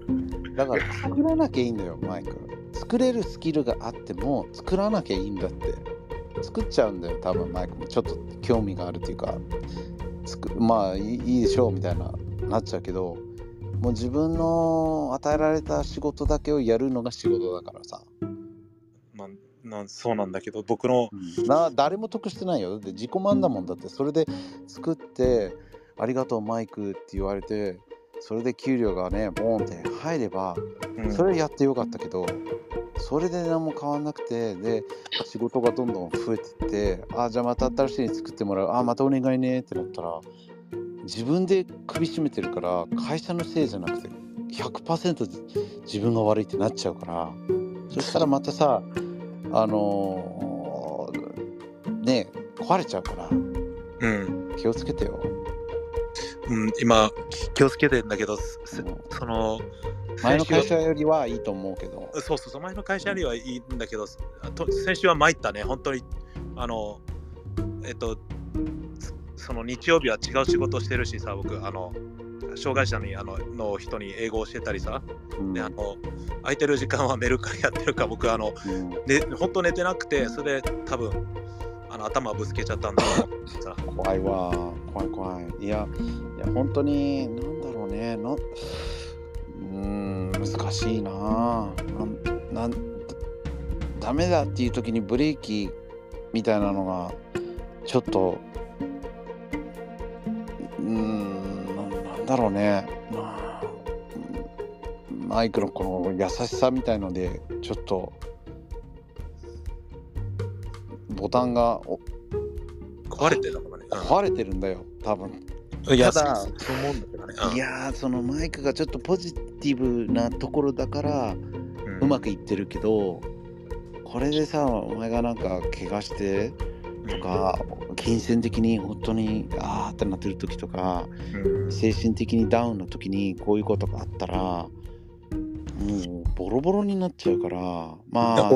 だから作らなきゃいいんだよマイク作れるスキルがあっても作らなきゃいいんだって。作っちゃうんだよ多分マイクもちょっと興味があるっていうかつくまあいいいいでしょうみたいななっちゃうけどもう自分の与えられた仕事だけをやるのが仕事だからさ、まあ、なんそうなんだけど、僕の、な誰も得してないよ。だって自己満だもんだって。それで作ってありがとうマイクって言われてそれで給料がねボーンって入ればうん。それやってよかったけど、それで何も変わんなくて、で、仕事がどんどん増えてって、あ、じゃあまた新しいの作ってもらう、あ、またお願いねってなったら、自分で首絞めてるから、会社のせいじゃなくて、100%自分が悪いってなっちゃうから、そしたらまたさ、あのーね、壊れちゃうから、うん、気をつけてよ。うん、今、き気をつけてんだけど、その、前の会社よりはいいと思うけど、そうそう前の会社よりはいいんだけど、先週は参ったね、本当に、あの、えっと、その日曜日は違う仕事をしてるしさ、僕、あの、障害者にあのの人に英語を教えたりさ、うん。であの空いてる時間はメルカリやってるから、僕、あの、うん。ね、本当寝てなくて、それで多分あの頭ぶつけちゃったんださ、怖いわ。怖い怖い。いやいや本当になんだろうね。なうーん難しいな。なんなんダメだっていう時にブレーキみたいなのがちょっとうーんななんだろうねまあマイクのこの優しさみたいのでちょっとボタンがお壊れてたからね。壊れてるんだよ多分うん、いや、ただそうそう思うんだけどね。うんいやーそのマイクがちょっとポジティブなところだからうんうまくいってるけど、これでさお前がなんか怪我してとか金銭的に本当にあーってなってる時とかうん精神的にダウンの時にこういうことがあったらもうボロボロになっちゃうからまあ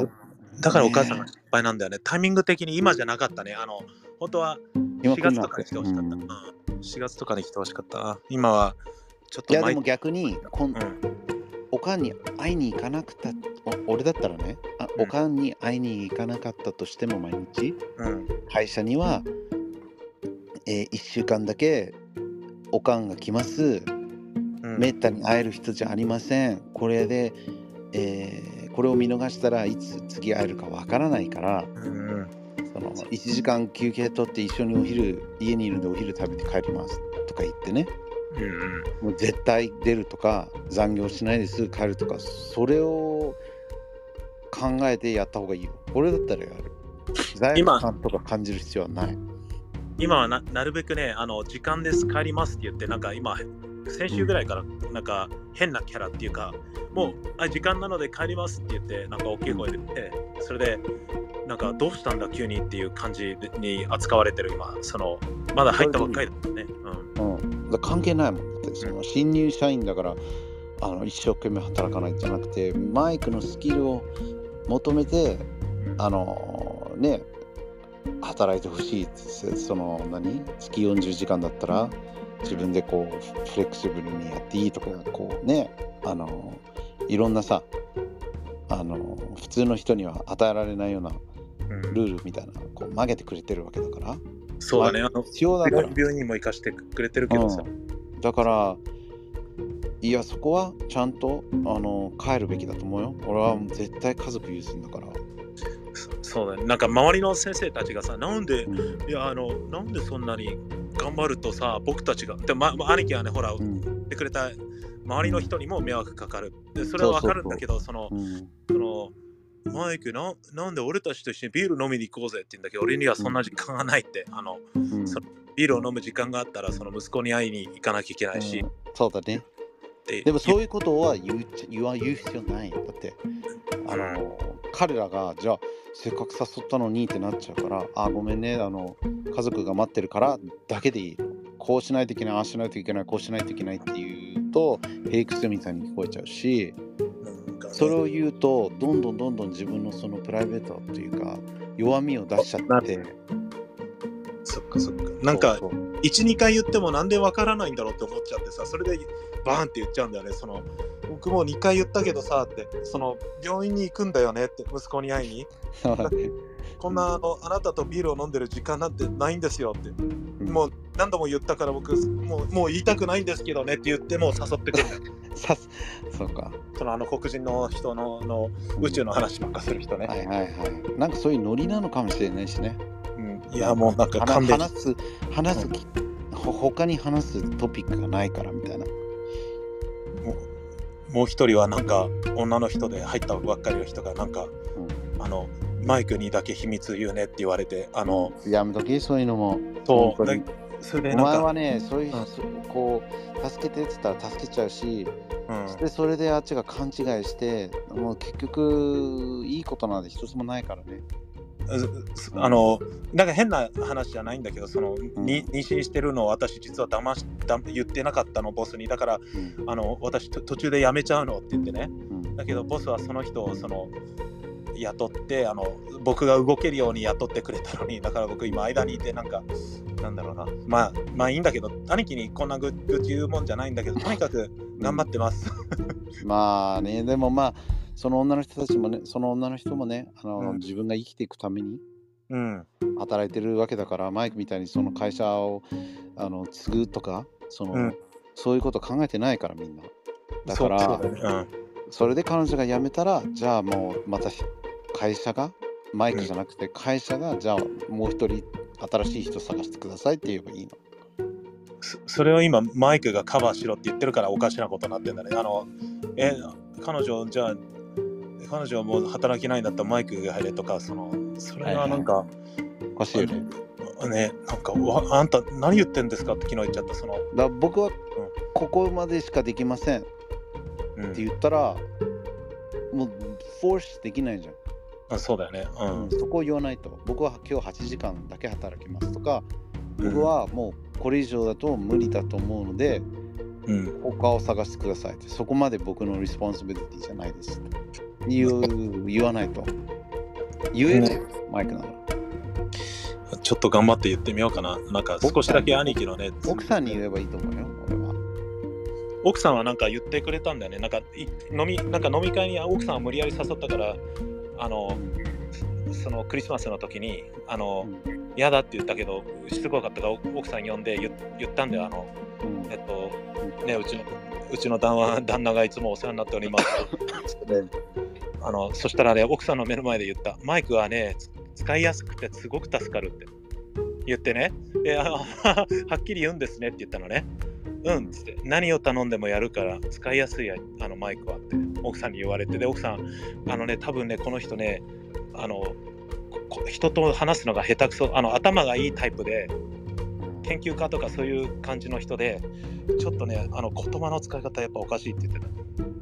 だからお母さんが心配なんだよね。タイミング的に今じゃなかったね。あの、本当は4今来んな月とかに来てほしかった。ううんん、4月とかに来てほしかった。今はちょっいやでも逆にこんうんおかんに会いに行かなくたお俺だったらねあうん。おかんに会いに行かなかったとしても毎日うん。会社には、え1週間だけおかんが来ます。うん。めったに会える人じゃありません。これで、えーこれを見逃したらいつ次会えるかわからないからうんその1時間休憩取って一緒にお昼家にいるんでお昼食べて帰りますとか言ってねもう絶対出るとか残業しないですぐ帰るとかそれを考えてやった方がいいよ。俺だったらやる。罪悪感とか感じる必要はない。今はななるべくね、あの時間です、帰りますって言って、なんか今、先週ぐらいからなんか変なキャラっていうか、もうあ時間なので帰りますって言って、なんか大きい声で言って、それで、なんかどうしたんだ急にっていう感じに扱われてる今、そのまだ入ったばっかりだもんね。うん関係ないもんだってその新入社員だからあの一生懸命働かないんじゃなくてマイクのスキルを求めてあのね働いてほしいってその何？月40時間だったら自分でこうフレキシブルにやっていいとかこうねあのいろんなさあの普通の人には与えられないようなうん。ルールみたいなこう曲げてくれてるわけだからそうだね、あの必要だから。病院にも行かせてくれてるけどさ。だからいやそこはちゃんとあの帰るべきだと思うよ。俺は絶対家族優先だから、そそうだね、なんか周りの先生たちがさ、なんで、うん。いや、あの、なんでそんなに頑張るとさ、僕たちが、でま、ま兄貴はね、ほら、うん。言ってくれた周りの人にも迷惑かかる。でそれはわかるんだけど、その、うん。その、マイクな、なんで俺たちと一緒にビール飲みに行こうぜって言うんだけど、俺にはそんな時間がないって、あの、うん。そビールを飲む時間があったら、その息子に会いに行かなきゃいけないし、うん。そうだね。ってでもそういうことは言う言わ言う必要ない。よだってあの彼らがじゃあせっかく誘ったのにってなっちゃうからあごめんねあの家族が待ってるからだけでいいこうしないといけないああしないといけないこうしないといけないって言うとヘイクスみたいに聞こえちゃうし。なんそれを言うとどんどんどんどん自分のそのプライベートっていうか弱みを出しちゃってそっかそっか。なんか、そうそう1、2回言ってもなんでわからないんだろうって思っちゃってさ、それでバーンって言っちゃうんだよね。その僕も2回言ったけどさって、その病院に行くんだよねって、息子に会いに。こんなあのあなたとビールを飲んでる時間なんてないんですよって。うん。もう何度も言ったから僕もう、もう言いたくないんですけどねって言ってもう誘ってくる。さすそうか。そのあの黒人の人のの宇宙の話ばっかする人ね。はいはいはい。なんかそういうノリなのかもしれないしね。うん、いやもうなんか話す話すきほ他に話すトピックがないからみたいな。もうもう一人はなんか女の人で入ったばっかりの人がなんか、あのマイクにだけ秘密言うねって言われてあのやめときそういうのも。そうそれでお前はねそういう、うんそこう助けてって言ったら助けちゃうし、うん。でそれであっちが勘違いしてもう結局いいことなんて一つもないからね。うあのなんか変な話じゃないんだけどその、に妊娠してるのを私実は騙しだ言ってなかったのボスに。だからうん。あの私と途中で辞めちゃうのって言ってね。うん。だけどボスはその人をその雇ってあの僕が動けるように雇ってくれたのにだから僕今間にいてなんかなんだろうな。まあまあいいんだけど兄貴にこんなぐ愚痴言うもんじゃないんだけどとにかく頑張ってます。まあねでもまあその女の人たちもねその女の人もねあの、うん。自分が生きていくためにうん。働いてるわけだからマイクみたいにその会社をあの継ぐとかその、うん。そういうこと考えてないからみんな。だからそうそうだねそれで彼女が辞めたらじゃあもうまた会社がマイクじゃなくて会社がじゃあもう一人新しい人探してくださいって言えばいいの。そそれを今マイクがカバーしろって言ってるからおかしなことになってんだね。あのえ彼女じゃあ彼女はもう働けないんだったらマイクが入れとかそのそれがなんか、おかしいよね。ねなんかわあんた何言ってんですかって昨日言っちゃったその、だ僕はここまでしかできませんんて言ったらもうフォースできないじゃんあそうだよね。うん。うん。そこを言わないと。僕は今日8時間だけ働きますとかうん。僕はもうこれ以上だと無理だと思うのでうん。他を探してくださいって。そこまで僕の responsibility じゃないです言う言わないと。言えないよ、マイクなら。ちょっと頑張って言ってみようかな。なんか少しだけ兄貴のね、奥さんに言えばいいと思うよ俺は。奥さんはなんか言ってくれたんだよね。なんかい飲みなんか飲み会に奥さんを無理やり誘ったから、あのそのクリスマスの時にあのうん。嫌だって言ったけどしつこかったから奥さん呼んで言言ったんだよ。あのうん。えっとねうちのうちの旦那旦那がいつもお世話になっております。う んあのそしたらね奥さんの目の前で言った。マイクはねつ使いやすくてすごく助かるって。言ってね。であの はっきり言うんですねって言ったのね。うんっつって。何を頼んでもやるから使いやすいやあのマイクはって奥さんに言われてで奥さんあのね多分ねこの人ねあのこ人と話すのが下手くそあの頭がいいタイプで研究家とかそういう感じの人でちょっとねあの言葉の使い方やっぱおかしいって言ってた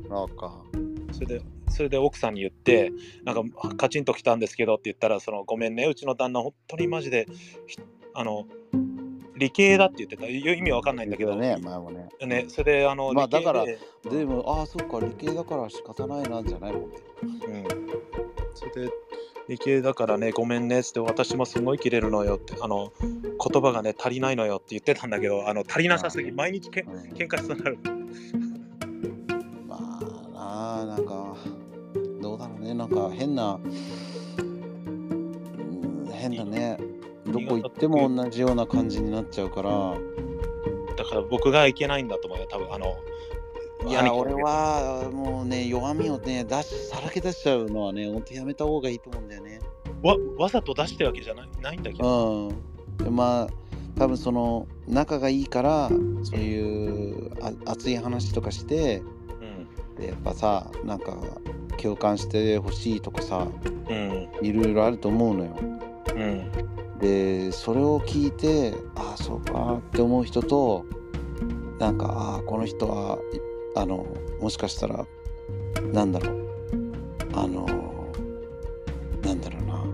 そうか。それでそれで奥さんに言ってなんかカチンときたんですけどって言ったらそのごめんねうちの旦那本当にマジでひあの理系だって言ってた。い意味わかんないんだけど。ね、前もね。ね、それであの、まあだからでも、ああ、そっか、理系だから仕方ないなんじゃないもんね。うん、それで理系だからねごめんねっつって私もすごい切れるのよってあの言葉がね足りないのよって言ってたんだけどあの足りなさすぎうん。毎日けんうん。喧嘩しそうになる。まあなあ、なんか、どうだろうね、なんか変な、うん変だね。どこ行っても同じような感じになっちゃうから、だから僕がいけないんだと思うよ多分。あのいや、俺はもうね、弱みをね、出し、さらけ出しちゃうのはね、ほんとやめた方がいいと思うんだよね。わわざと出してるわけじゃないないんだけど、うん。でまあ、多分その、仲がいいから、そういうあ熱い話とかして、うん。でやっぱさ、なんか、共感してほしいとかさ、うん。いろいろあると思うのよ。うんでそれを聞いてああそうかって思う人となんかああこの人はいあのもしかしたらなんだろうあのなんだろうな。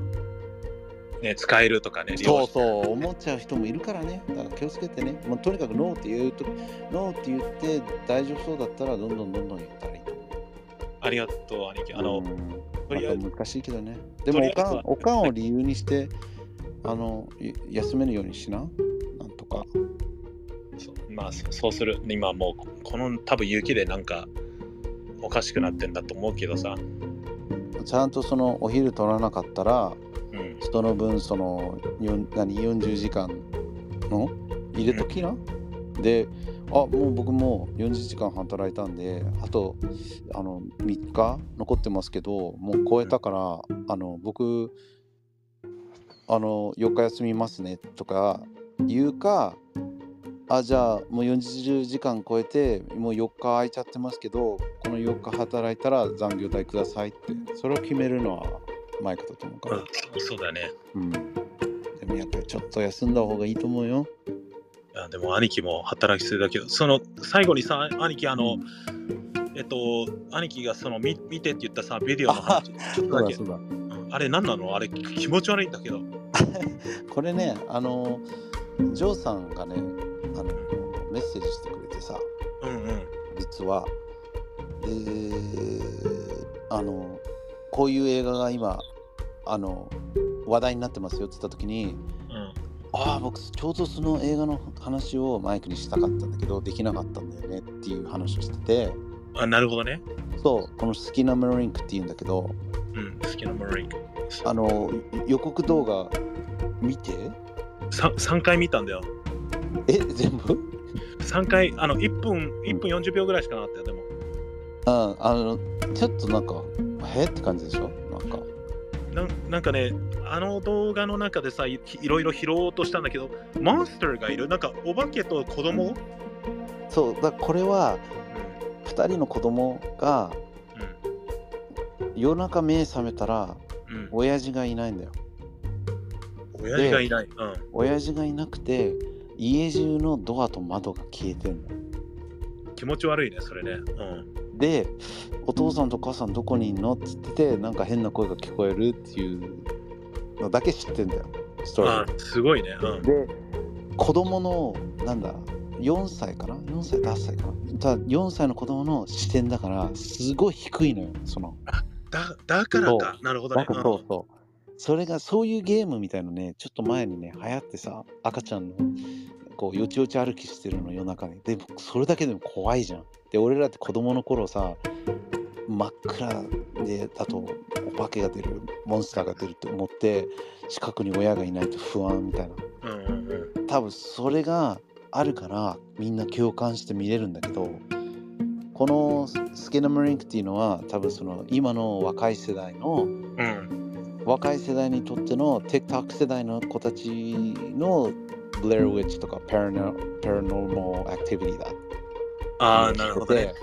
ね使えるとかね利そう用そう思っちゃう人もいるからね。だから気をつけてね。もうとにかくノーって言うとノーって言って大丈夫そうだったらどんどんどんどん言ったらいいと思う。ありがとう兄貴。あの、うん。とりあえず難しいけどね。でもおかんおかんを理由にしてあのい休めるようにしな？なんとか。そう。まあそそうする。今もうここの多分雪でなんかおかしくなってんだと思うけどさ、ちゃんとそのお昼取らなかったらうん、その分その何40時間の入れときな、であもう僕も40時間働いたんであとあの3日残ってますけどもう超えたからあの僕あの4日休みますねとか言うかあじゃあもう40時間超えてもう4日空いちゃってますけどこの4日働いたら残業代くださいってそれを決めるのはマイクだと思うから、うんそうだね。うん、でもやっぱりちょっと休んだ方がいいと思うよ。いやでも兄貴も働きすぎだけどその最後にさ兄貴あの、えっと兄貴がその見見てって言ったさビデオの話ちょっとだけ。そうだうんあれ何なの？あれ気持ち悪いんだけど。これねあのジョーさんがねあのメッセージしてくれてさ。うんうん。実は。であのこういう映画が今あの話題になってますよって言った時にうん。ああ僕ちょうどその映画の話をマイクにしたかったんだけどできなかったんだよねっていう話をしてて。あなるほどね。そうこの「好きなムリンク」っていうんだけどうん好きなマリンクあの予告動画見て？3, 3回見たんだよ。え全部？3回あの1分1分40秒ぐらいしかなかったよでも。うんあのちょっとなんかへって感じでしょ？なんか。なんなんかねあの動画の中でさいいろいろ拾おうとしたんだけどモンスターがいる？なんかお化けと子供、うん。そうだこれは2人の子供が夜中目覚めたらうん。うん、親父がいないんだよ。親父がいない、うん、親父がいなくて家中のドアと窓が消えてるの。気持ち悪いねそれね、うん、でお父さんとお母さんどこにいんの？って言っててなんか変な声が聞こえるっていうのだけ知ってんだよ。ストーリー。あすごいね、うん、で子供のなんだ4歳かな？4歳か8歳かな？ただ4歳の子供の視点だからすごい低いのよそのだだからか。なるほどね。なんかそうそう。それがそういうゲームみたいのねちょっと前にね流行ってさ赤ちゃんのこうよちよち歩きしてるの夜中に。でもそれだけでも怖いじゃん。で俺らって子供の頃さ真っ暗であとお化けが出るモンスターが出るって思って近くに親がいないと不安みたいな。多分それがあるからみんな共感して見れるんだけどこのスケナムリンクっていうのは多分その今の若い世代のうん若い世代にとっての TikTok 世代の子たちの Blair Witch とか Parano- Paranormal Activity だ。ああ、なるほどね。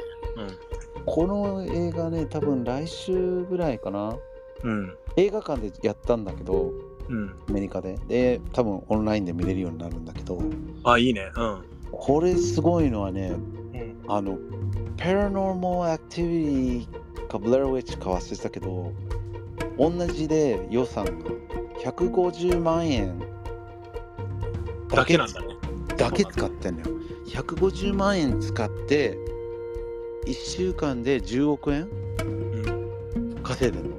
この映画ね、多分来週ぐらいかな。うん。映画館でやったんだけど、うん。アメリカで。で、多分オンラインで見れるようになるんだけど、あ、いいね。うん。これすごいのはね、うん。あの、Paranormal Activity か Blair Witch か忘れてたけど、同じで予算が150万円だけなんだね。だけ使ってんのよ。150万円使って、1週間で10億円うん。稼いでんの。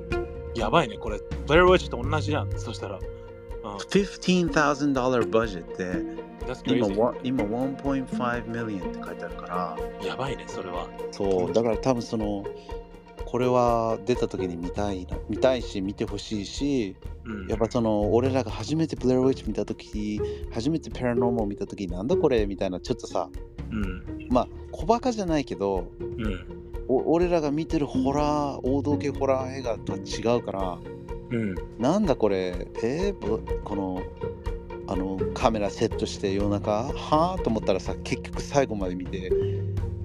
やばいね、これ。ブレアウェッジと同じじゃん。そしたら。うん。$15,000 バジェットで、今今1.5 million って書いてあるから、やばいね、それは。そう、だから多分その、これは出た時に見たいな、見たいし、見てほしいし、うん。やっぱその、俺らが初めてブレアウィッチ見た時、初めてパラノーマル見た時、なんだこれみたいな、ちょっとさ、うん。まあ、小バカじゃないけど、うん。お俺らが見てるホラー、王道系ホラー映画とは違うから、うん。なんだこれ、えーぶこの、あの、カメラセットして夜中、はあと思ったらさ、結局最後まで見て、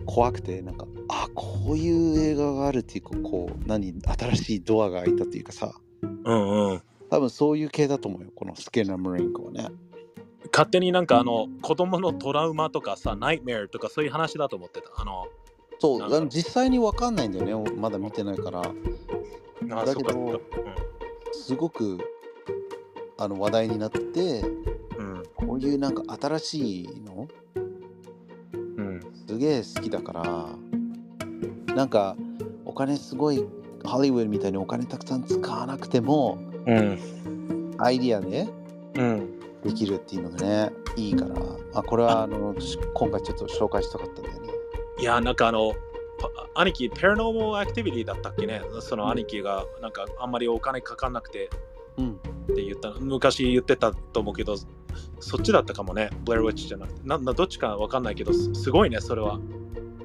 怖くて、なんか、あ、こういう映画があるっていうか、こう、何、新しいドアが開いたっていうかさ、うんうん。多分そういう系だと思うよ、このスケナムリンクはね。勝手になんかあの子供のトラウマとかさ、ナイトメアとかそういう話だと思ってた。あの、そう、あの実際にわかんないんだよね、まだ見てないから、あだけど。すごくあの話題になって、うん。こういうなんか新しいの？うん。すげえ好きだから、なんかお金すごい、ハリウッドみたいにお金たくさん使わなくても、うん。アイディアでうん。できるっていうのがね、いいから、まあ、これはあのし今回ちょっと紹介したかったんだよね。いや、なんかあの、パ兄貴、パラノーマルアクティビティだったっけね？その兄貴がなんかあんまりお金かかんなくてうん。って言った昔言ってたと思うけど、そっちだったかもね、ブレアウィッチじゃなくて。ななどっちかわかんないけど、すすごいね、それは。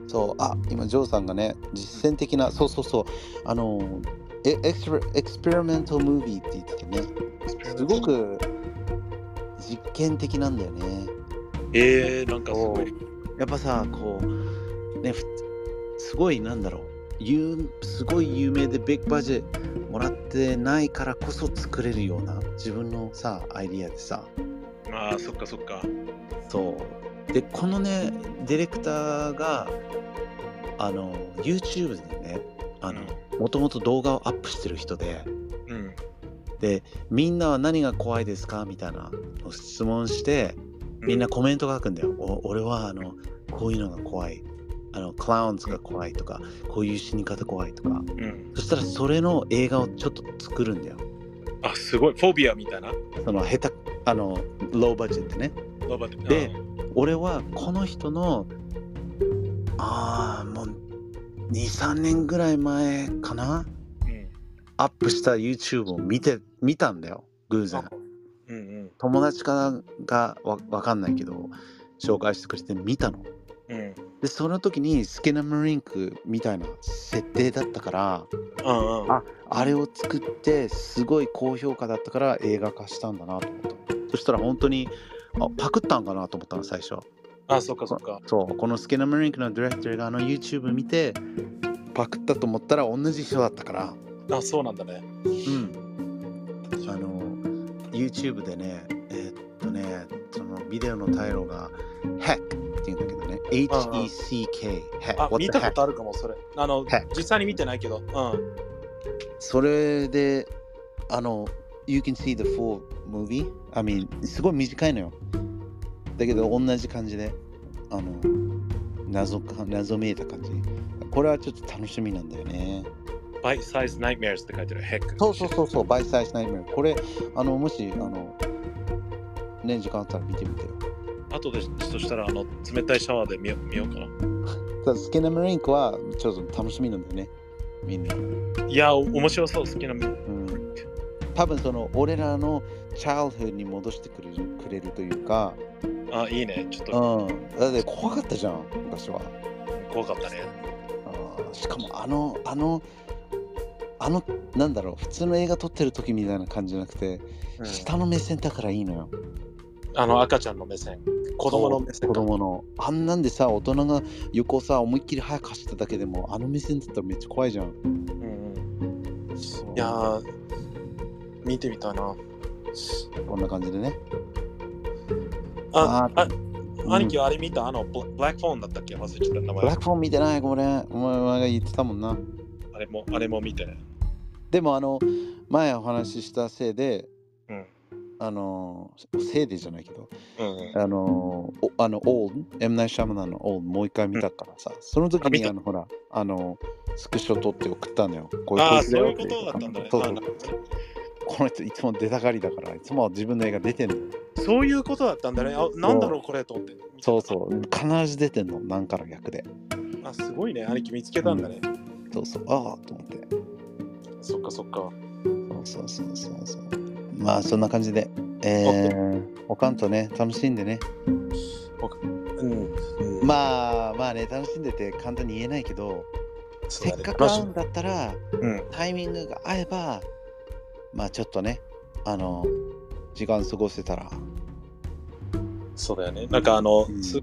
そう、あ、今、ジョーさんがね、実践的な、そうそうそう、あの、エ expe experiment movie って言っててね、すごく実験的なんだよね。えー、なんかすごい。やっぱさ、こう、ね、ふすごい、なんだろう、有すごい有名でビッグバジェもらってないからこそ作れるような自分のさ、アイディアでさ、ああ、そっかそっか。そう。で、このね、ディレクターが、あの、YouTube でね、あの、もともと動画をアップしてる人で、うん。で、みんなは何が怖いですかみたいな質問して、みんなコメント書くんだよ。お俺は、あの、こういうのが怖い。あの、クラウンズが怖いとか、こういう死に方怖いとか。うん。そしたら、それの映画をちょっと作るんだよ。あ、すごい。フォビアみたいな？その、下手、あの、ローバジェットね。ロバでで俺はこの人のああもう23年ぐらい前かな？うん。アップした YouTube を見て見たんだよ偶然うんうん。友達かがわわかんないけど紹介してくれて見たのうん。でその時にスケナムリンクみたいな設定だったからうんうん。ああれを作ってすごい高評価だったから映画化したんだなと思ったそしたら本当にあパクったんかなと思ったの最初あ、そっかそっか。そう、このスケナムリンクのディレクターがあの YouTube 見て、パクったと思ったら同じ人だったから、あ、そうなんだね。うん。あの、YouTube でね、えーっとね、そのビデオのタイトルが Heck っていうんだけどね、H-E-C-K、あ、見たことあるかも、それ。あの実際に見てないけど。うん。それで、あの、You can see the full movie? I mean, すごい短いのよ。だけど同じ感じで、あの、謎か謎めいた感じ。これはちょっと楽しみなんだよね。Bite Size Nightmares って書いてる。ヘック。そうそうそうそう、バイサイズナイトメア。これ、あの、もし、あの、ね、時間あったら見てみてよ。後で、そしたら、あの、冷たいシャワーで見よ見ようかな。スケナムリンクは、ちょっと楽しみなんだよね。みんな。いや、お面白そう、好きな。うん。多分その、俺らのチャイルドフに戻してくれるくれるというか、あ、いいね。ちょっとうん。だって怖かったじゃん、昔は。怖かったね。あーしかも、あの、あの、あのなんだろう普通の映画撮ってる時みたいな感じじゃなくて、うん下の目線だからいいのよあの赤ちゃんの目線。子供の目線子か。供の。あんなんでさ大人が横をさ思いっきり早く走っただけでもあの目線だったらめっちゃ怖いじゃん。うんうん。いやー、見てみたいな。こんな感じでね。あ、ああうん。兄貴はあれ見た？あの、ブブラックフォーンだったっけ？忘れちゃった名ブラッ前。クフォン見てない？ごめん。お前お前が言ってたもんな。あれも、あれも見て。でもあの前お話ししたせいで、うんあのせいでじゃないけどうんうん。あのおあのオール M ナイシャマナのオールもう一回見たからさ、その時にあのほらあのスクショ撮って送ったのよこうああ、こつだよそういうことだったんだね。この人いつも出たがりだからいつも自分の映画出てんのそういうことだったんだね。あ、なんだろうこれと思って。そうそう必ず出てんの何から逆でう。あ、すごいね。兄貴見つけたんだね。そうそうああと思ってそっかそっか。そうそうそうそうそうまあそんな感じでえー、おかんとね楽しんでねうん。うん、まあまあね楽しんでて簡単に言えないけどせっかく会うんだったらうん。タイミングが合えばまあちょっとねあの時間過ごせたらそうだよね。なんかあの、うんす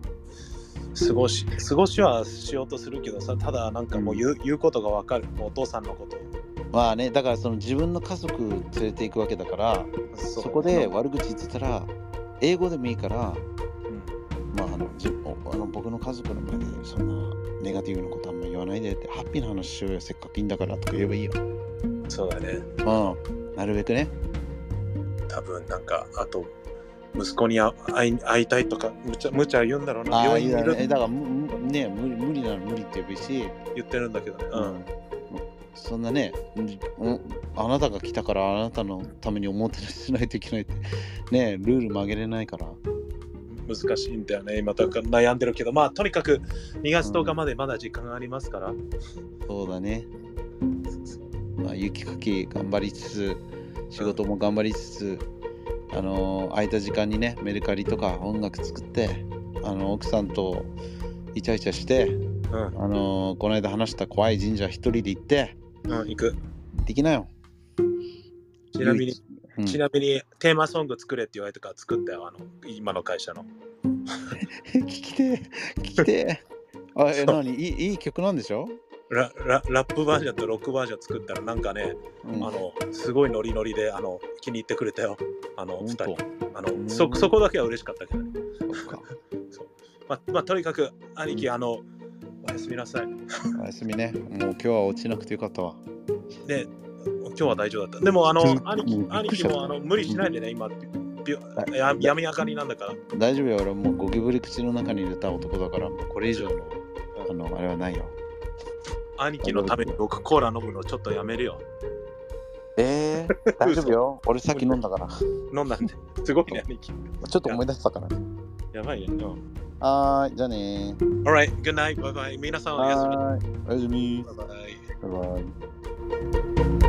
過ごし、過ごしはしようとするけどさ、ただなんかもう言う,、言うことがわかる。お父さんのこと。まあねだからその自分の家族連れていくわけだからそそこで悪口言ってたら英語でもいいからうんまああのじおあの僕の家族の前でそんなネガティブなことあんま言わないでってハッピーな話しようよせっかくいいんだからとか言えばいいよそうだね。うんなるべくね多分なんか、あと、息子に会会い会いたいとか、むちゃむちゃ言うんだろうな。ああ病院にいるいやえだからね無理無理なら無理って言えばいいし言ってるんだけどね。うん。そんなね、うんあなたが来たからあなたのためにおもてなししないといけないって、ね、ルール曲げれないから。難しいんだよね。今だから悩んでるけど、まあとにかく2月10日までまだ時間がありますから。そうだね。まあ、雪かき頑張りつつ、仕事も頑張りつつ、あのー空いた時間にね、メルカリとか音楽作って、あの奥さんとイチャイチャして、うん。あのーこの間話した怖い神社一人で行って、うん、行く。できなよ。ちなみに、うんちなみにテーマソング作れって言われたから作ったよ。あの、今の会社の。聞きてえ、聞きてえ。あ、え、そうなにいいいい曲なんでしょ、ラララップバージョンとロックバージョン作ったらなんかね、うん、あのすごいノリノリであの気に入ってくれたよ。あの二本当人。あうんのそそこだけは嬉しかったけどね。そっか。まあ、まあ、とにかく兄貴、うんあのおやすみなさい。おやすみね。もう今日は落ちなくてよかったわ。で、今日は大丈夫だった。でも、あのうん兄貴もあの無理しないでね、今、びびや闇明かりなんだから。大丈夫よ、俺もうゴキブリ口の中に入れた男だから、もうこれ以上の、あの、あれはないよ。兄貴のために僕コーラ飲むのちょっとやめるよ。えー、大丈夫よ。俺さっき飲んだから。ち飲んだんで。すごいね、兄貴。ょっと思い出したからね。やばいね。うんはーい、じゃあねー。Alright, good night, bye bye. 皆さんおやすみ。はーい、おやすみ。バイバイ。バイバイ。